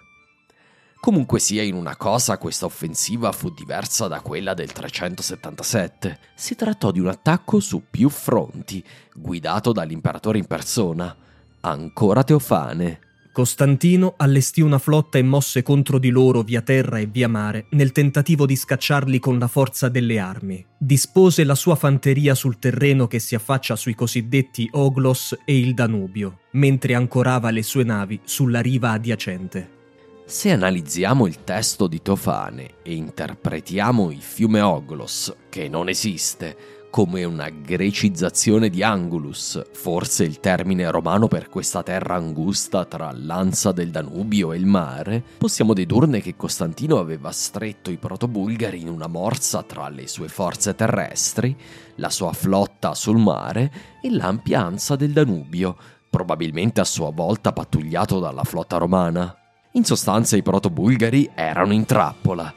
Comunque sia in una cosa, questa offensiva fu diversa da quella del 377. Si trattò di un attacco su più fronti, guidato dall'imperatore in persona, ancora Teofane. Costantino allestì una flotta e mosse contro di loro via terra e via mare nel tentativo di scacciarli con la forza delle armi. Dispose la sua fanteria sul terreno che si affaccia sui cosiddetti Oglos e il Danubio, mentre ancorava le sue navi sulla riva adiacente. Se analizziamo il testo di Tofane e interpretiamo il fiume Oglos, che non esiste, come una grecizzazione di Angulus, forse il termine romano per questa terra angusta tra l'ansa del Danubio e il mare, possiamo dedurne che Costantino aveva stretto i protobulgari in una morsa tra le sue forze terrestri, la sua flotta sul mare e l'ampia ansa del Danubio, probabilmente a sua volta pattugliato dalla flotta romana. In sostanza i protobulgari erano in trappola.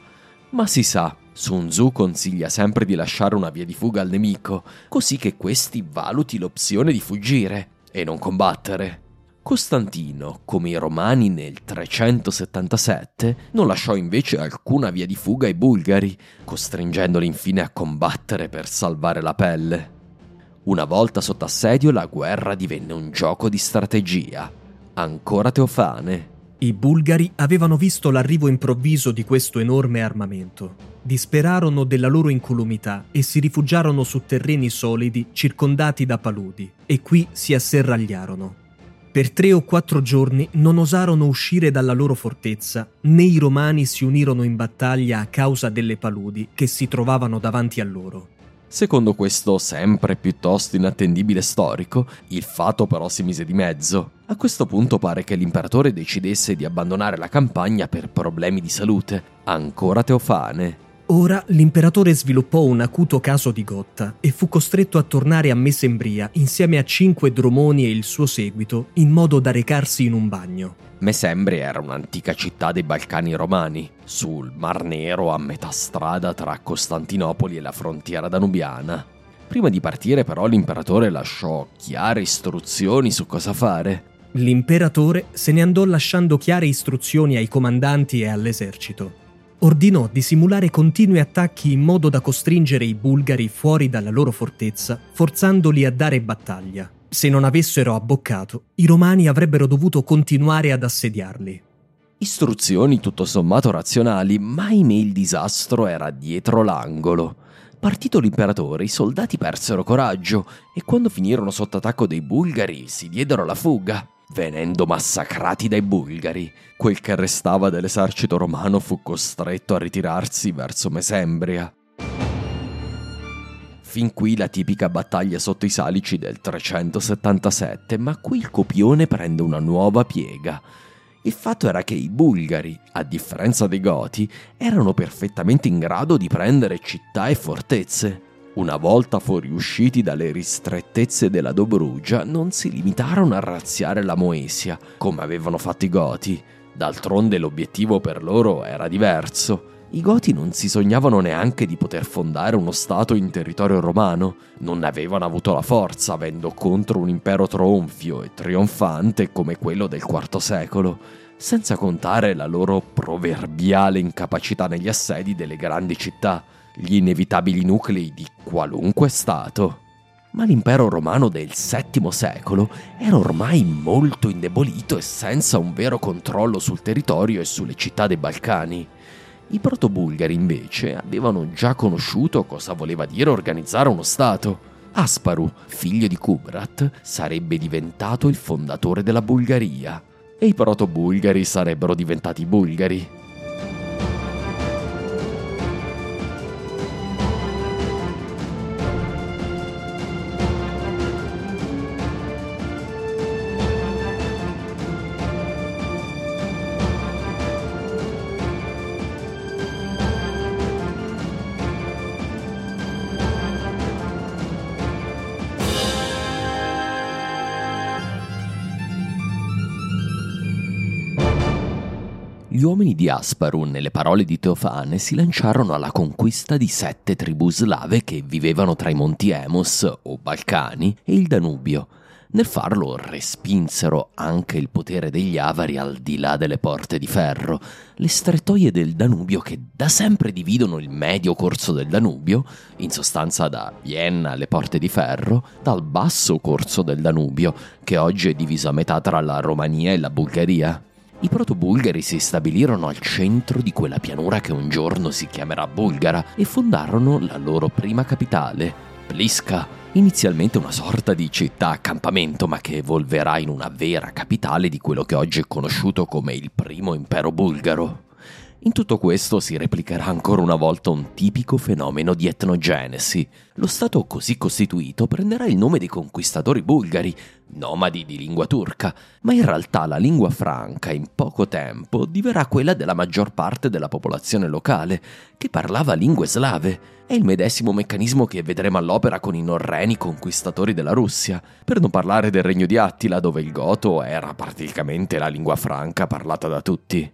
Ma si sa, Sun Tzu consiglia sempre di lasciare una via di fuga al nemico, così che questi valuti l'opzione di fuggire e non combattere. Costantino, come i romani nel 377, non lasciò invece alcuna via di fuga ai bulgari, costringendoli infine a combattere per salvare la pelle. Una volta sotto assedio la guerra divenne un gioco di strategia. Ancora Teofane. I bulgari avevano visto l'arrivo improvviso di questo enorme armamento disperarono della loro incolumità e si rifugiarono su terreni solidi circondati da paludi, e qui si asserragliarono. Per tre o quattro giorni non osarono uscire dalla loro fortezza, né i romani si unirono in battaglia a causa delle paludi che si trovavano davanti a loro. Secondo questo sempre piuttosto inattendibile storico, il fato però si mise di mezzo. A questo punto pare che l'imperatore decidesse di abbandonare la campagna per problemi di salute. Ancora Teofane, Ora l'imperatore sviluppò un acuto caso di gotta e fu costretto a tornare a Mesembria insieme a cinque dromoni e il suo seguito in modo da recarsi in un bagno. Mesembria era un'antica città dei Balcani romani, sul Mar Nero a metà strada tra Costantinopoli e la frontiera danubiana. Prima di partire però l'imperatore lasciò chiare istruzioni su cosa fare. L'imperatore se ne andò lasciando chiare istruzioni ai comandanti e all'esercito ordinò di simulare continui attacchi in modo da costringere i bulgari fuori dalla loro fortezza, forzandoli a dare battaglia. Se non avessero abboccato, i romani avrebbero dovuto continuare ad assediarli. Istruzioni tutto sommato razionali, ma ahimè il disastro era dietro l'angolo. Partito l'imperatore, i soldati persero coraggio e quando finirono sotto attacco dei bulgari si diedero la fuga venendo massacrati dai bulgari. Quel che restava dell'esercito romano fu costretto a ritirarsi verso Mesembria. Fin qui la tipica battaglia sotto i salici del 377, ma qui il copione prende una nuova piega. Il fatto era che i bulgari, a differenza dei goti, erano perfettamente in grado di prendere città e fortezze. Una volta fuoriusciti dalle ristrettezze della Dobrugia, non si limitarono a razziare la Moesia, come avevano fatto i Goti. D'altronde l'obiettivo per loro era diverso. I Goti non si sognavano neanche di poter fondare uno Stato in territorio romano, non avevano avuto la forza avendo contro un impero tronfio e trionfante come quello del IV secolo, senza contare la loro proverbiale incapacità negli assedi delle grandi città, gli inevitabili nuclei di qualunque Stato. Ma l'impero romano del VII secolo era ormai molto indebolito e senza un vero controllo sul territorio e sulle città dei Balcani. I protobulgari invece avevano già conosciuto cosa voleva dire organizzare uno Stato. Asparu, figlio di Kubrat, sarebbe diventato il fondatore della Bulgaria e i protobulgari sarebbero diventati bulgari. Gli uomini di Asparu, nelle parole di Teofane, si lanciarono alla conquista di sette tribù slave che vivevano tra i monti Emos, o Balcani, e il Danubio. Nel farlo respinsero anche il potere degli avari al di là delle porte di ferro, le strettoie del Danubio che da sempre dividono il medio corso del Danubio, in sostanza da Vienna alle porte di ferro, dal basso corso del Danubio, che oggi è diviso a metà tra la Romania e la Bulgaria. I proto-bulgari si stabilirono al centro di quella pianura che un giorno si chiamerà Bulgara e fondarono la loro prima capitale, Pliska, inizialmente una sorta di città accampamento ma che evolverà in una vera capitale di quello che oggi è conosciuto come il primo impero bulgaro. In tutto questo si replicherà ancora una volta un tipico fenomeno di etnogenesi. Lo Stato così costituito prenderà il nome dei conquistatori bulgari, nomadi di lingua turca, ma in realtà la lingua franca in poco tempo diverrà quella della maggior parte della popolazione locale, che parlava lingue slave. È il medesimo meccanismo che vedremo all'opera con i norreni conquistatori della Russia, per non parlare del regno di Attila dove il goto era praticamente la lingua franca parlata da tutti.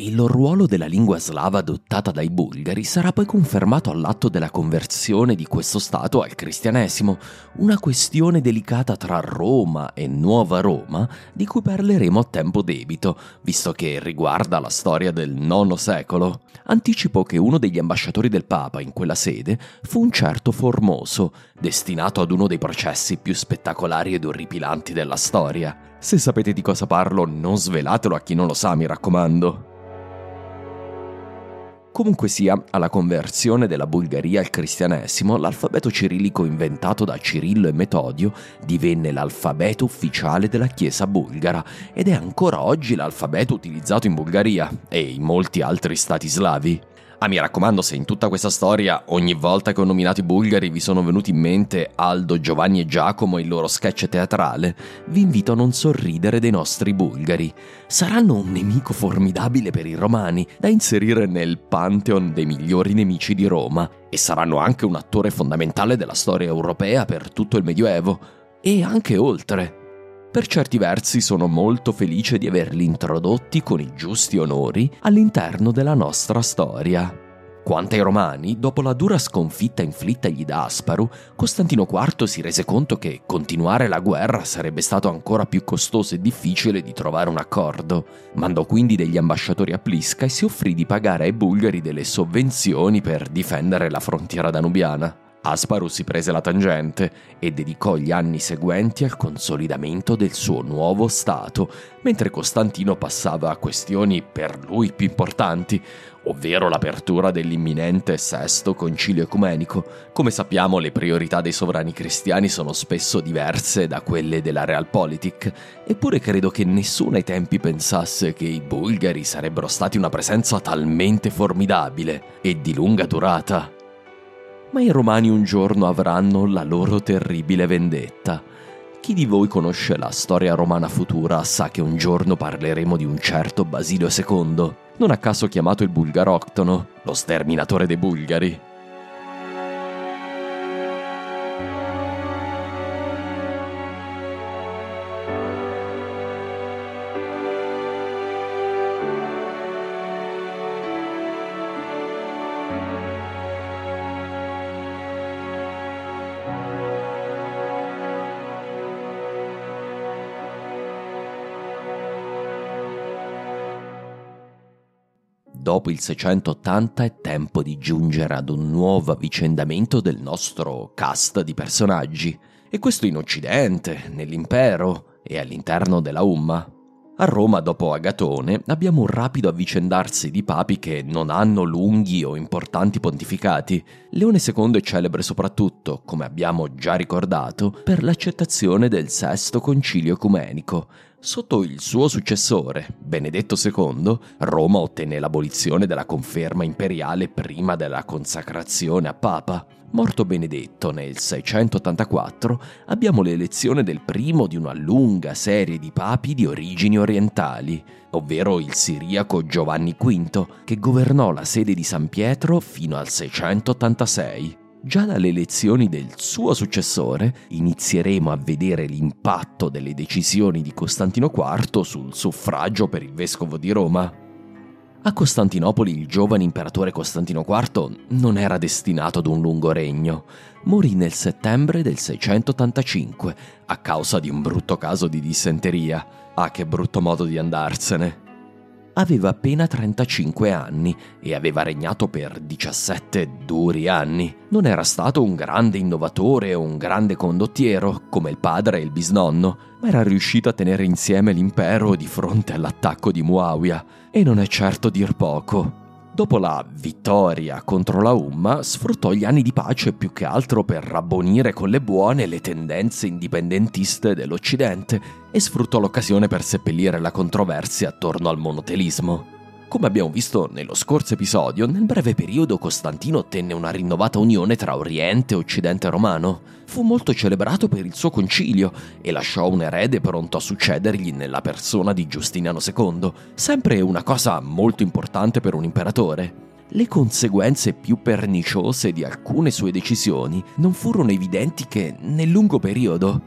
Il ruolo della lingua slava adottata dai bulgari sarà poi confermato all'atto della conversione di questo Stato al cristianesimo, una questione delicata tra Roma e Nuova Roma di cui parleremo a tempo debito, visto che riguarda la storia del IX secolo. Anticipo che uno degli ambasciatori del Papa in quella sede fu un certo Formoso, destinato ad uno dei processi più spettacolari ed orripilanti della storia. Se sapete di cosa parlo, non svelatelo a chi non lo sa, mi raccomando. Comunque sia, alla conversione della Bulgaria al cristianesimo, l'alfabeto cirillico inventato da Cirillo e Metodio divenne l'alfabeto ufficiale della Chiesa bulgara ed è ancora oggi l'alfabeto utilizzato in Bulgaria e in molti altri stati slavi. Ah, mi raccomando, se in tutta questa storia, ogni volta che ho nominato i bulgari vi sono venuti in mente Aldo, Giovanni e Giacomo e il loro sketch teatrale, vi invito a non sorridere dei nostri bulgari. Saranno un nemico formidabile per i romani, da inserire nel pantheon dei migliori nemici di Roma, e saranno anche un attore fondamentale della storia europea per tutto il Medioevo, e anche oltre. Per certi versi sono molto felice di averli introdotti con i giusti onori all'interno della nostra storia. Quanto ai Romani, dopo la dura sconfitta inflittagli da Asparu, Costantino IV si rese conto che continuare la guerra sarebbe stato ancora più costoso e difficile di trovare un accordo. Mandò quindi degli ambasciatori a Pliska e si offrì di pagare ai bulgari delle sovvenzioni per difendere la frontiera danubiana. Asparu si prese la tangente e dedicò gli anni seguenti al consolidamento del suo nuovo Stato, mentre Costantino passava a questioni per lui più importanti, ovvero l'apertura dell'imminente sesto concilio ecumenico. Come sappiamo le priorità dei sovrani cristiani sono spesso diverse da quelle della Realpolitik, eppure credo che nessuno ai tempi pensasse che i bulgari sarebbero stati una presenza talmente formidabile e di lunga durata ma i romani un giorno avranno la loro terribile vendetta. Chi di voi conosce la storia romana futura sa che un giorno parleremo di un certo Basilio II, non a caso chiamato il Bulgaroctono, lo sterminatore dei bulgari. Dopo il 680 è tempo di giungere ad un nuovo avvicendamento del nostro cast di personaggi, e questo in Occidente, nell'impero e all'interno della Umma. A Roma, dopo Agatone, abbiamo un rapido avvicendarsi di papi che non hanno lunghi o importanti pontificati. Leone II è celebre soprattutto, come abbiamo già ricordato, per l'accettazione del sesto concilio ecumenico. Sotto il suo successore, Benedetto II, Roma ottenne l'abolizione della conferma imperiale prima della consacrazione a papa. Morto Benedetto nel 684, abbiamo l'elezione del primo di una lunga serie di papi di origini orientali, ovvero il siriaco Giovanni V, che governò la sede di San Pietro fino al 686. Già dalle elezioni del suo successore inizieremo a vedere l'impatto delle decisioni di Costantino IV sul suffragio per il vescovo di Roma. A Costantinopoli il giovane imperatore Costantino IV non era destinato ad un lungo regno. Morì nel settembre del 685 a causa di un brutto caso di dissenteria. Ah, che brutto modo di andarsene. Aveva appena 35 anni e aveva regnato per 17 duri anni. Non era stato un grande innovatore o un grande condottiero come il padre e il bisnonno, ma era riuscito a tenere insieme l'impero di fronte all'attacco di Muawiyah e non è certo dir poco. Dopo la vittoria contro la Umma, sfruttò gli anni di pace più che altro per rabbonire con le buone le tendenze indipendentiste dell'Occidente e sfruttò l'occasione per seppellire la controversia attorno al monotelismo. Come abbiamo visto nello scorso episodio, nel breve periodo Costantino ottenne una rinnovata unione tra Oriente e Occidente romano. Fu molto celebrato per il suo concilio e lasciò un erede pronto a succedergli nella persona di Giustiniano II, sempre una cosa molto importante per un imperatore. Le conseguenze più perniciose di alcune sue decisioni non furono evidenti che nel lungo periodo.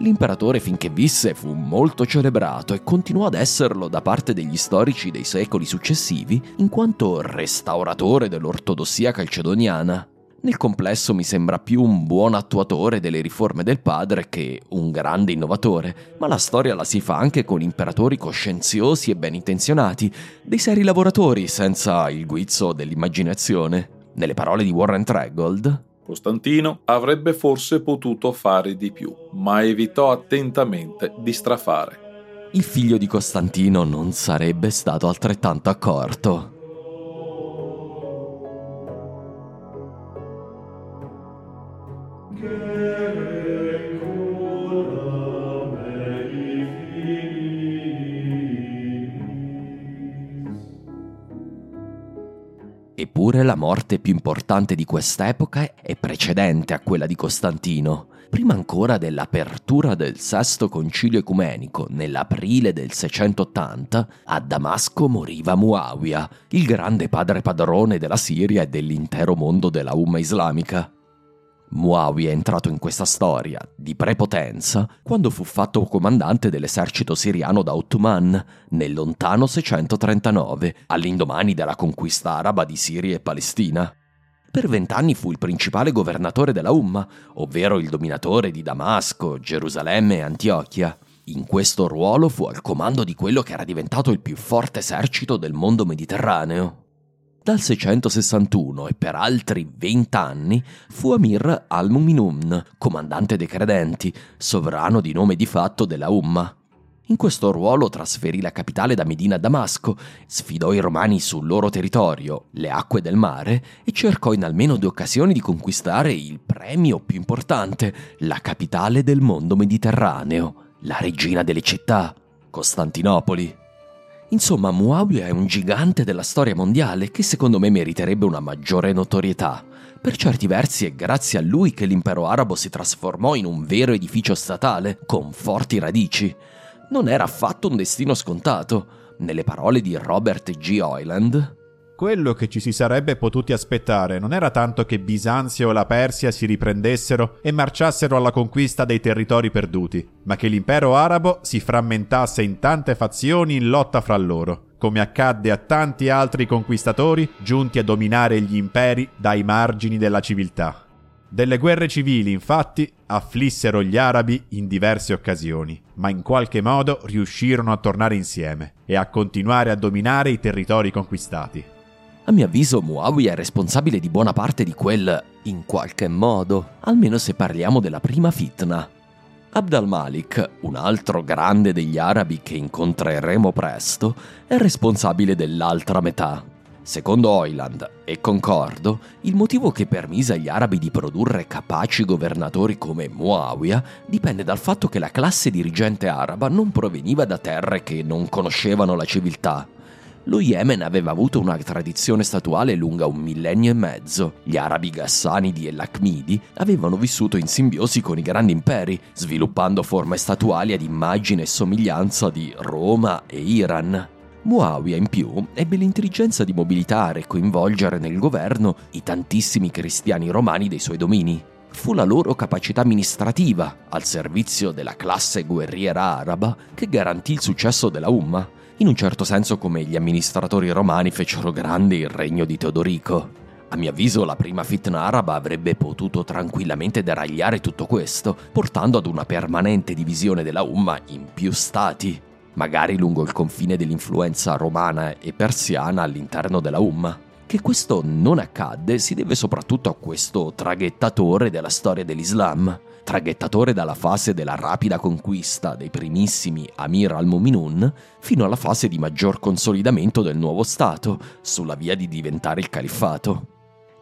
L'imperatore finché visse fu molto celebrato e continuò ad esserlo da parte degli storici dei secoli successivi in quanto restauratore dell'ortodossia calcedoniana. Nel complesso mi sembra più un buon attuatore delle riforme del padre che un grande innovatore, ma la storia la si fa anche con imperatori coscienziosi e ben intenzionati, dei seri lavoratori senza il guizzo dell'immaginazione. Nelle parole di Warren Tregold, Costantino avrebbe forse potuto fare di più, ma evitò attentamente di strafare. Il figlio di Costantino non sarebbe stato altrettanto accorto. Eppure la morte più importante di quest'epoca è precedente a quella di Costantino. Prima ancora dell'apertura del sesto concilio ecumenico nell'aprile del 680, a Damasco moriva Muawiyah, il grande padre padrone della Siria e dell'intero mondo della Umma islamica. Muawiyah è entrato in questa storia di prepotenza quando fu fatto comandante dell'esercito siriano da Ottoman nel lontano 639, all'indomani della conquista araba di Siria e Palestina. Per vent'anni fu il principale governatore della Umma, ovvero il dominatore di Damasco, Gerusalemme e Antiochia. In questo ruolo fu al comando di quello che era diventato il più forte esercito del mondo mediterraneo. Dal 661 e per altri vent'anni fu Amir al-Muminun, comandante dei credenti, sovrano di nome di fatto della Umma. In questo ruolo trasferì la capitale da Medina a Damasco, sfidò i romani sul loro territorio, le acque del mare, e cercò in almeno due occasioni di conquistare il premio più importante, la capitale del mondo mediterraneo, la regina delle città, Costantinopoli. Insomma, Muawiyah è un gigante della storia mondiale che secondo me meriterebbe una maggiore notorietà. Per certi versi è grazie a lui che l'impero arabo si trasformò in un vero edificio statale, con forti radici. Non era affatto un destino scontato. Nelle parole di Robert G. Hoyland, quello che ci si sarebbe potuti aspettare non era tanto che Bisanzio o la Persia si riprendessero e marciassero alla conquista dei territori perduti, ma che l'impero arabo si frammentasse in tante fazioni in lotta fra loro, come accadde a tanti altri conquistatori giunti a dominare gli imperi dai margini della civiltà. Delle guerre civili, infatti, afflissero gli arabi in diverse occasioni, ma in qualche modo riuscirono a tornare insieme e a continuare a dominare i territori conquistati. A mio avviso Muawiyah è responsabile di buona parte di quel in qualche modo, almeno se parliamo della prima fitna. Abd al-Malik, un altro grande degli arabi che incontreremo presto, è responsabile dell'altra metà. Secondo Oiland, e concordo, il motivo che permise agli arabi di produrre capaci governatori come Muawiyah dipende dal fatto che la classe dirigente araba non proveniva da terre che non conoscevano la civiltà, lo Yemen aveva avuto una tradizione statuale lunga un millennio e mezzo. Gli arabi Ghassanidi e Lachmidi avevano vissuto in simbiosi con i grandi imperi, sviluppando forme statuali ad immagine e somiglianza di Roma e Iran. Muawiyah in più ebbe l'intelligenza di mobilitare e coinvolgere nel governo i tantissimi cristiani romani dei suoi domini. Fu la loro capacità amministrativa, al servizio della classe guerriera araba, che garantì il successo della Umma in un certo senso come gli amministratori romani fecero grande il regno di Teodorico. A mio avviso la prima fitna araba avrebbe potuto tranquillamente deragliare tutto questo, portando ad una permanente divisione della Umma in più stati, magari lungo il confine dell'influenza romana e persiana all'interno della Umma. Che questo non accadde si deve soprattutto a questo traghettatore della storia dell'Islam, traghettatore dalla fase della rapida conquista dei primissimi Amir al-Muminun fino alla fase di maggior consolidamento del nuovo Stato, sulla via di diventare il califfato.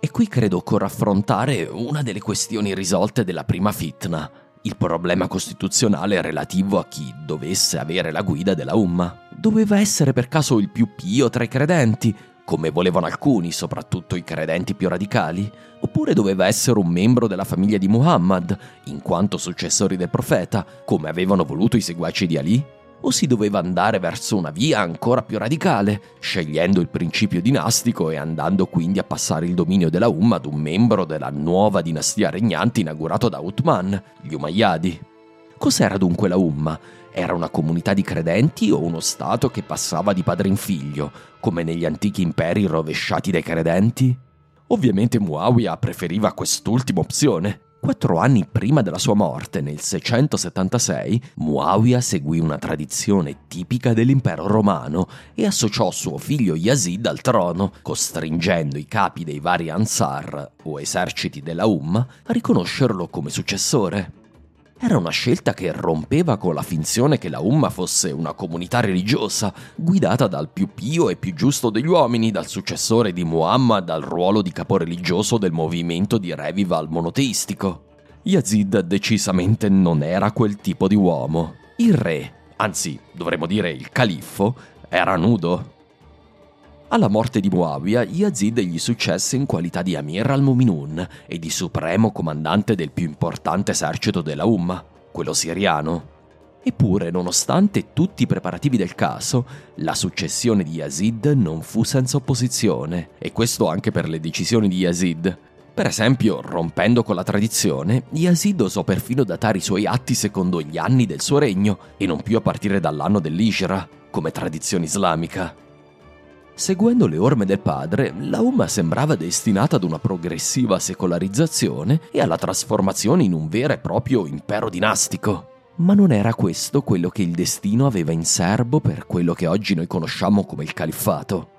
E qui credo occorra affrontare una delle questioni risolte della prima fitna, il problema costituzionale relativo a chi dovesse avere la guida della Umma. Doveva essere per caso il più pio tra i credenti, come volevano alcuni, soprattutto i credenti più radicali, oppure doveva essere un membro della famiglia di Muhammad, in quanto successori del profeta, come avevano voluto i seguaci di Ali? O si doveva andare verso una via ancora più radicale, scegliendo il principio dinastico e andando quindi a passare il dominio della Umma ad un membro della nuova dinastia regnante inaugurato da Uthman, gli Umayyadi? Cos'era dunque la Umma? Era una comunità di credenti o uno Stato che passava di padre in figlio, come negli antichi imperi rovesciati dai credenti? Ovviamente Muawiyah preferiva quest'ultima opzione. Quattro anni prima della sua morte, nel 676, Muawiyah seguì una tradizione tipica dell'impero romano e associò suo figlio Yazid al trono, costringendo i capi dei vari Ansar, o eserciti della Umma, a riconoscerlo come successore. Era una scelta che rompeva con la finzione che la Umma fosse una comunità religiosa, guidata dal più pio e più giusto degli uomini, dal successore di Muhammad al ruolo di caporeligioso del movimento di revival monoteistico. Yazid decisamente non era quel tipo di uomo. Il re, anzi dovremmo dire il califfo, era nudo. Alla morte di Muawiyah, Yazid gli successe in qualità di Amir al-Muminun e di supremo comandante del più importante esercito della Umma, quello siriano. Eppure, nonostante tutti i preparativi del caso, la successione di Yazid non fu senza opposizione, e questo anche per le decisioni di Yazid. Per esempio, rompendo con la tradizione, Yazid osò perfino datare i suoi atti secondo gli anni del suo regno e non più a partire dall'anno dell'Ishra, come tradizione islamica. Seguendo le orme del padre, la Umma sembrava destinata ad una progressiva secolarizzazione e alla trasformazione in un vero e proprio impero dinastico. Ma non era questo quello che il destino aveva in serbo per quello che oggi noi conosciamo come il califfato.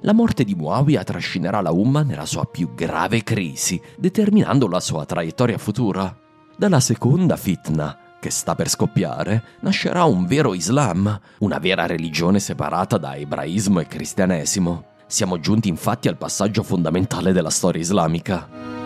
La morte di Muawiyah trascinerà la Umma nella sua più grave crisi, determinando la sua traiettoria futura. Dalla seconda fitna, che sta per scoppiare, nascerà un vero Islam, una vera religione separata da ebraismo e cristianesimo. Siamo giunti infatti al passaggio fondamentale della storia islamica.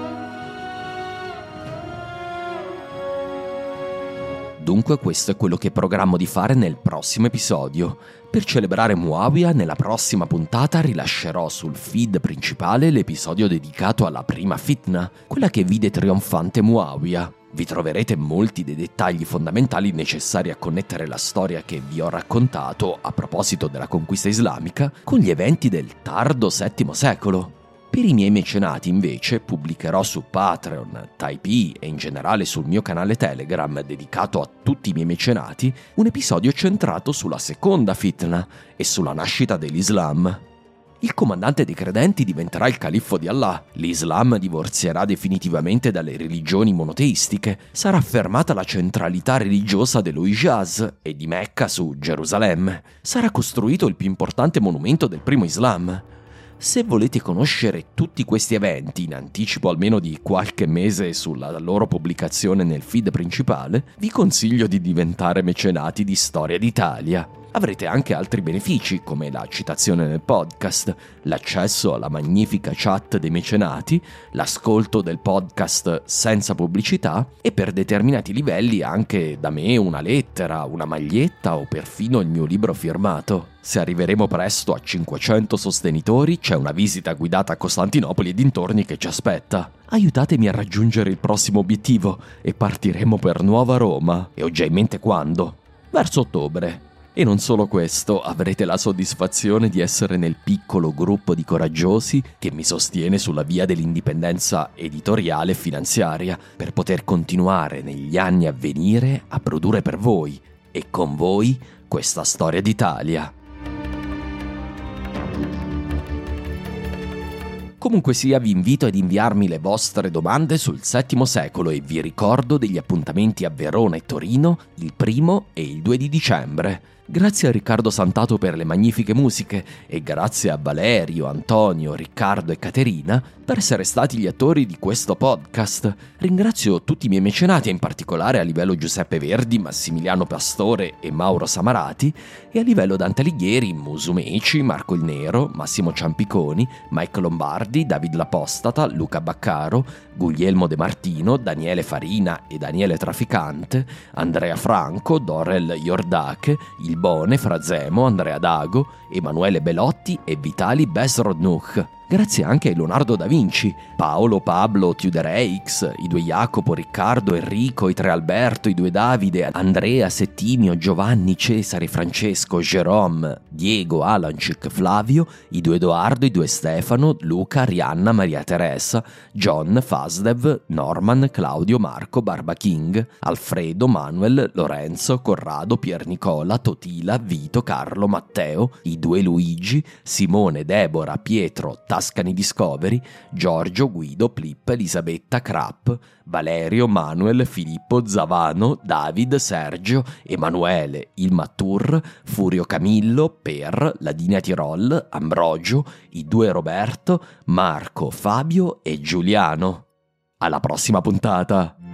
Dunque questo è quello che programmo di fare nel prossimo episodio. Per celebrare Muawiyah, nella prossima puntata rilascerò sul feed principale l'episodio dedicato alla prima fitna, quella che vide trionfante Muawiyah. Vi troverete molti dei dettagli fondamentali necessari a connettere la storia che vi ho raccontato a proposito della conquista islamica con gli eventi del tardo VII secolo. Per i miei mecenati invece pubblicherò su Patreon, Typee e in generale sul mio canale Telegram dedicato a tutti i miei mecenati un episodio centrato sulla seconda fitna e sulla nascita dell'Islam. Il comandante dei credenti diventerà il califfo di Allah, l'Islam divorzierà definitivamente dalle religioni monoteistiche, sarà affermata la centralità religiosa dello Hijaz e di Mecca su Gerusalemme, sarà costruito il più importante monumento del primo Islam. Se volete conoscere tutti questi eventi in anticipo almeno di qualche mese sulla loro pubblicazione nel feed principale, vi consiglio di diventare mecenati di Storia d'Italia. Avrete anche altri benefici come la citazione nel podcast, l'accesso alla magnifica chat dei mecenati, l'ascolto del podcast senza pubblicità e per determinati livelli anche da me una lettera, una maglietta o perfino il mio libro firmato. Se arriveremo presto a 500 sostenitori c'è una visita guidata a Costantinopoli e dintorni che ci aspetta. Aiutatemi a raggiungere il prossimo obiettivo e partiremo per Nuova Roma e ho già in mente quando. Verso ottobre. E non solo questo, avrete la soddisfazione di essere nel piccolo gruppo di coraggiosi che mi sostiene sulla via dell'indipendenza editoriale e finanziaria per poter continuare negli anni a venire a produrre per voi e con voi questa storia d'Italia. Comunque sia, vi invito ad inviarmi le vostre domande sul VII secolo e vi ricordo degli appuntamenti a Verona e Torino il primo e il 2 di dicembre. Grazie a Riccardo Santato per le magnifiche musiche e grazie a Valerio, Antonio, Riccardo e Caterina per essere stati gli attori di questo podcast. Ringrazio tutti i miei mecenati, in particolare a livello Giuseppe Verdi, Massimiliano Pastore e Mauro Samarati, e a livello Dante Alighieri, Musumeci, Marco il Nero, Massimo Ciampiconi, Mike Lombardi, David L'Apostata, Luca Baccaro, Guglielmo De Martino, Daniele Farina e Daniele Traficante, Andrea Franco, Dorel Iordache, Il Bone, Frazemo, Andrea Dago, Emanuele Belotti e Vitali Besrodnuch. Grazie anche a Leonardo da Vinci, Paolo, Pablo, Tudoreix, i due Jacopo, Riccardo, Enrico, i tre Alberto, i due Davide, Andrea, Settimio, Giovanni, Cesare, Francesco, Jerome, Diego, Alancic, Flavio, i due Edoardo, i due Stefano, Luca, Rianna, Maria Teresa, John, Fasdev, Norman, Claudio, Marco, Barba King, Alfredo, Manuel, Lorenzo, Corrado, Pier Nicola, Totila, Vito, Carlo, Matteo, i due Luigi, Simone, Deborah, Pietro, Tuscany Discovery, Giorgio, Guido, Plip, Elisabetta, Krapp, Valerio, Manuel, Filippo, Zavano, David, Sergio, Emanuele, Il Mattur, Furio Camillo, Per, Ladina Tirol, Ambrogio, i due Roberto, Marco, Fabio e Giuliano. Alla prossima puntata!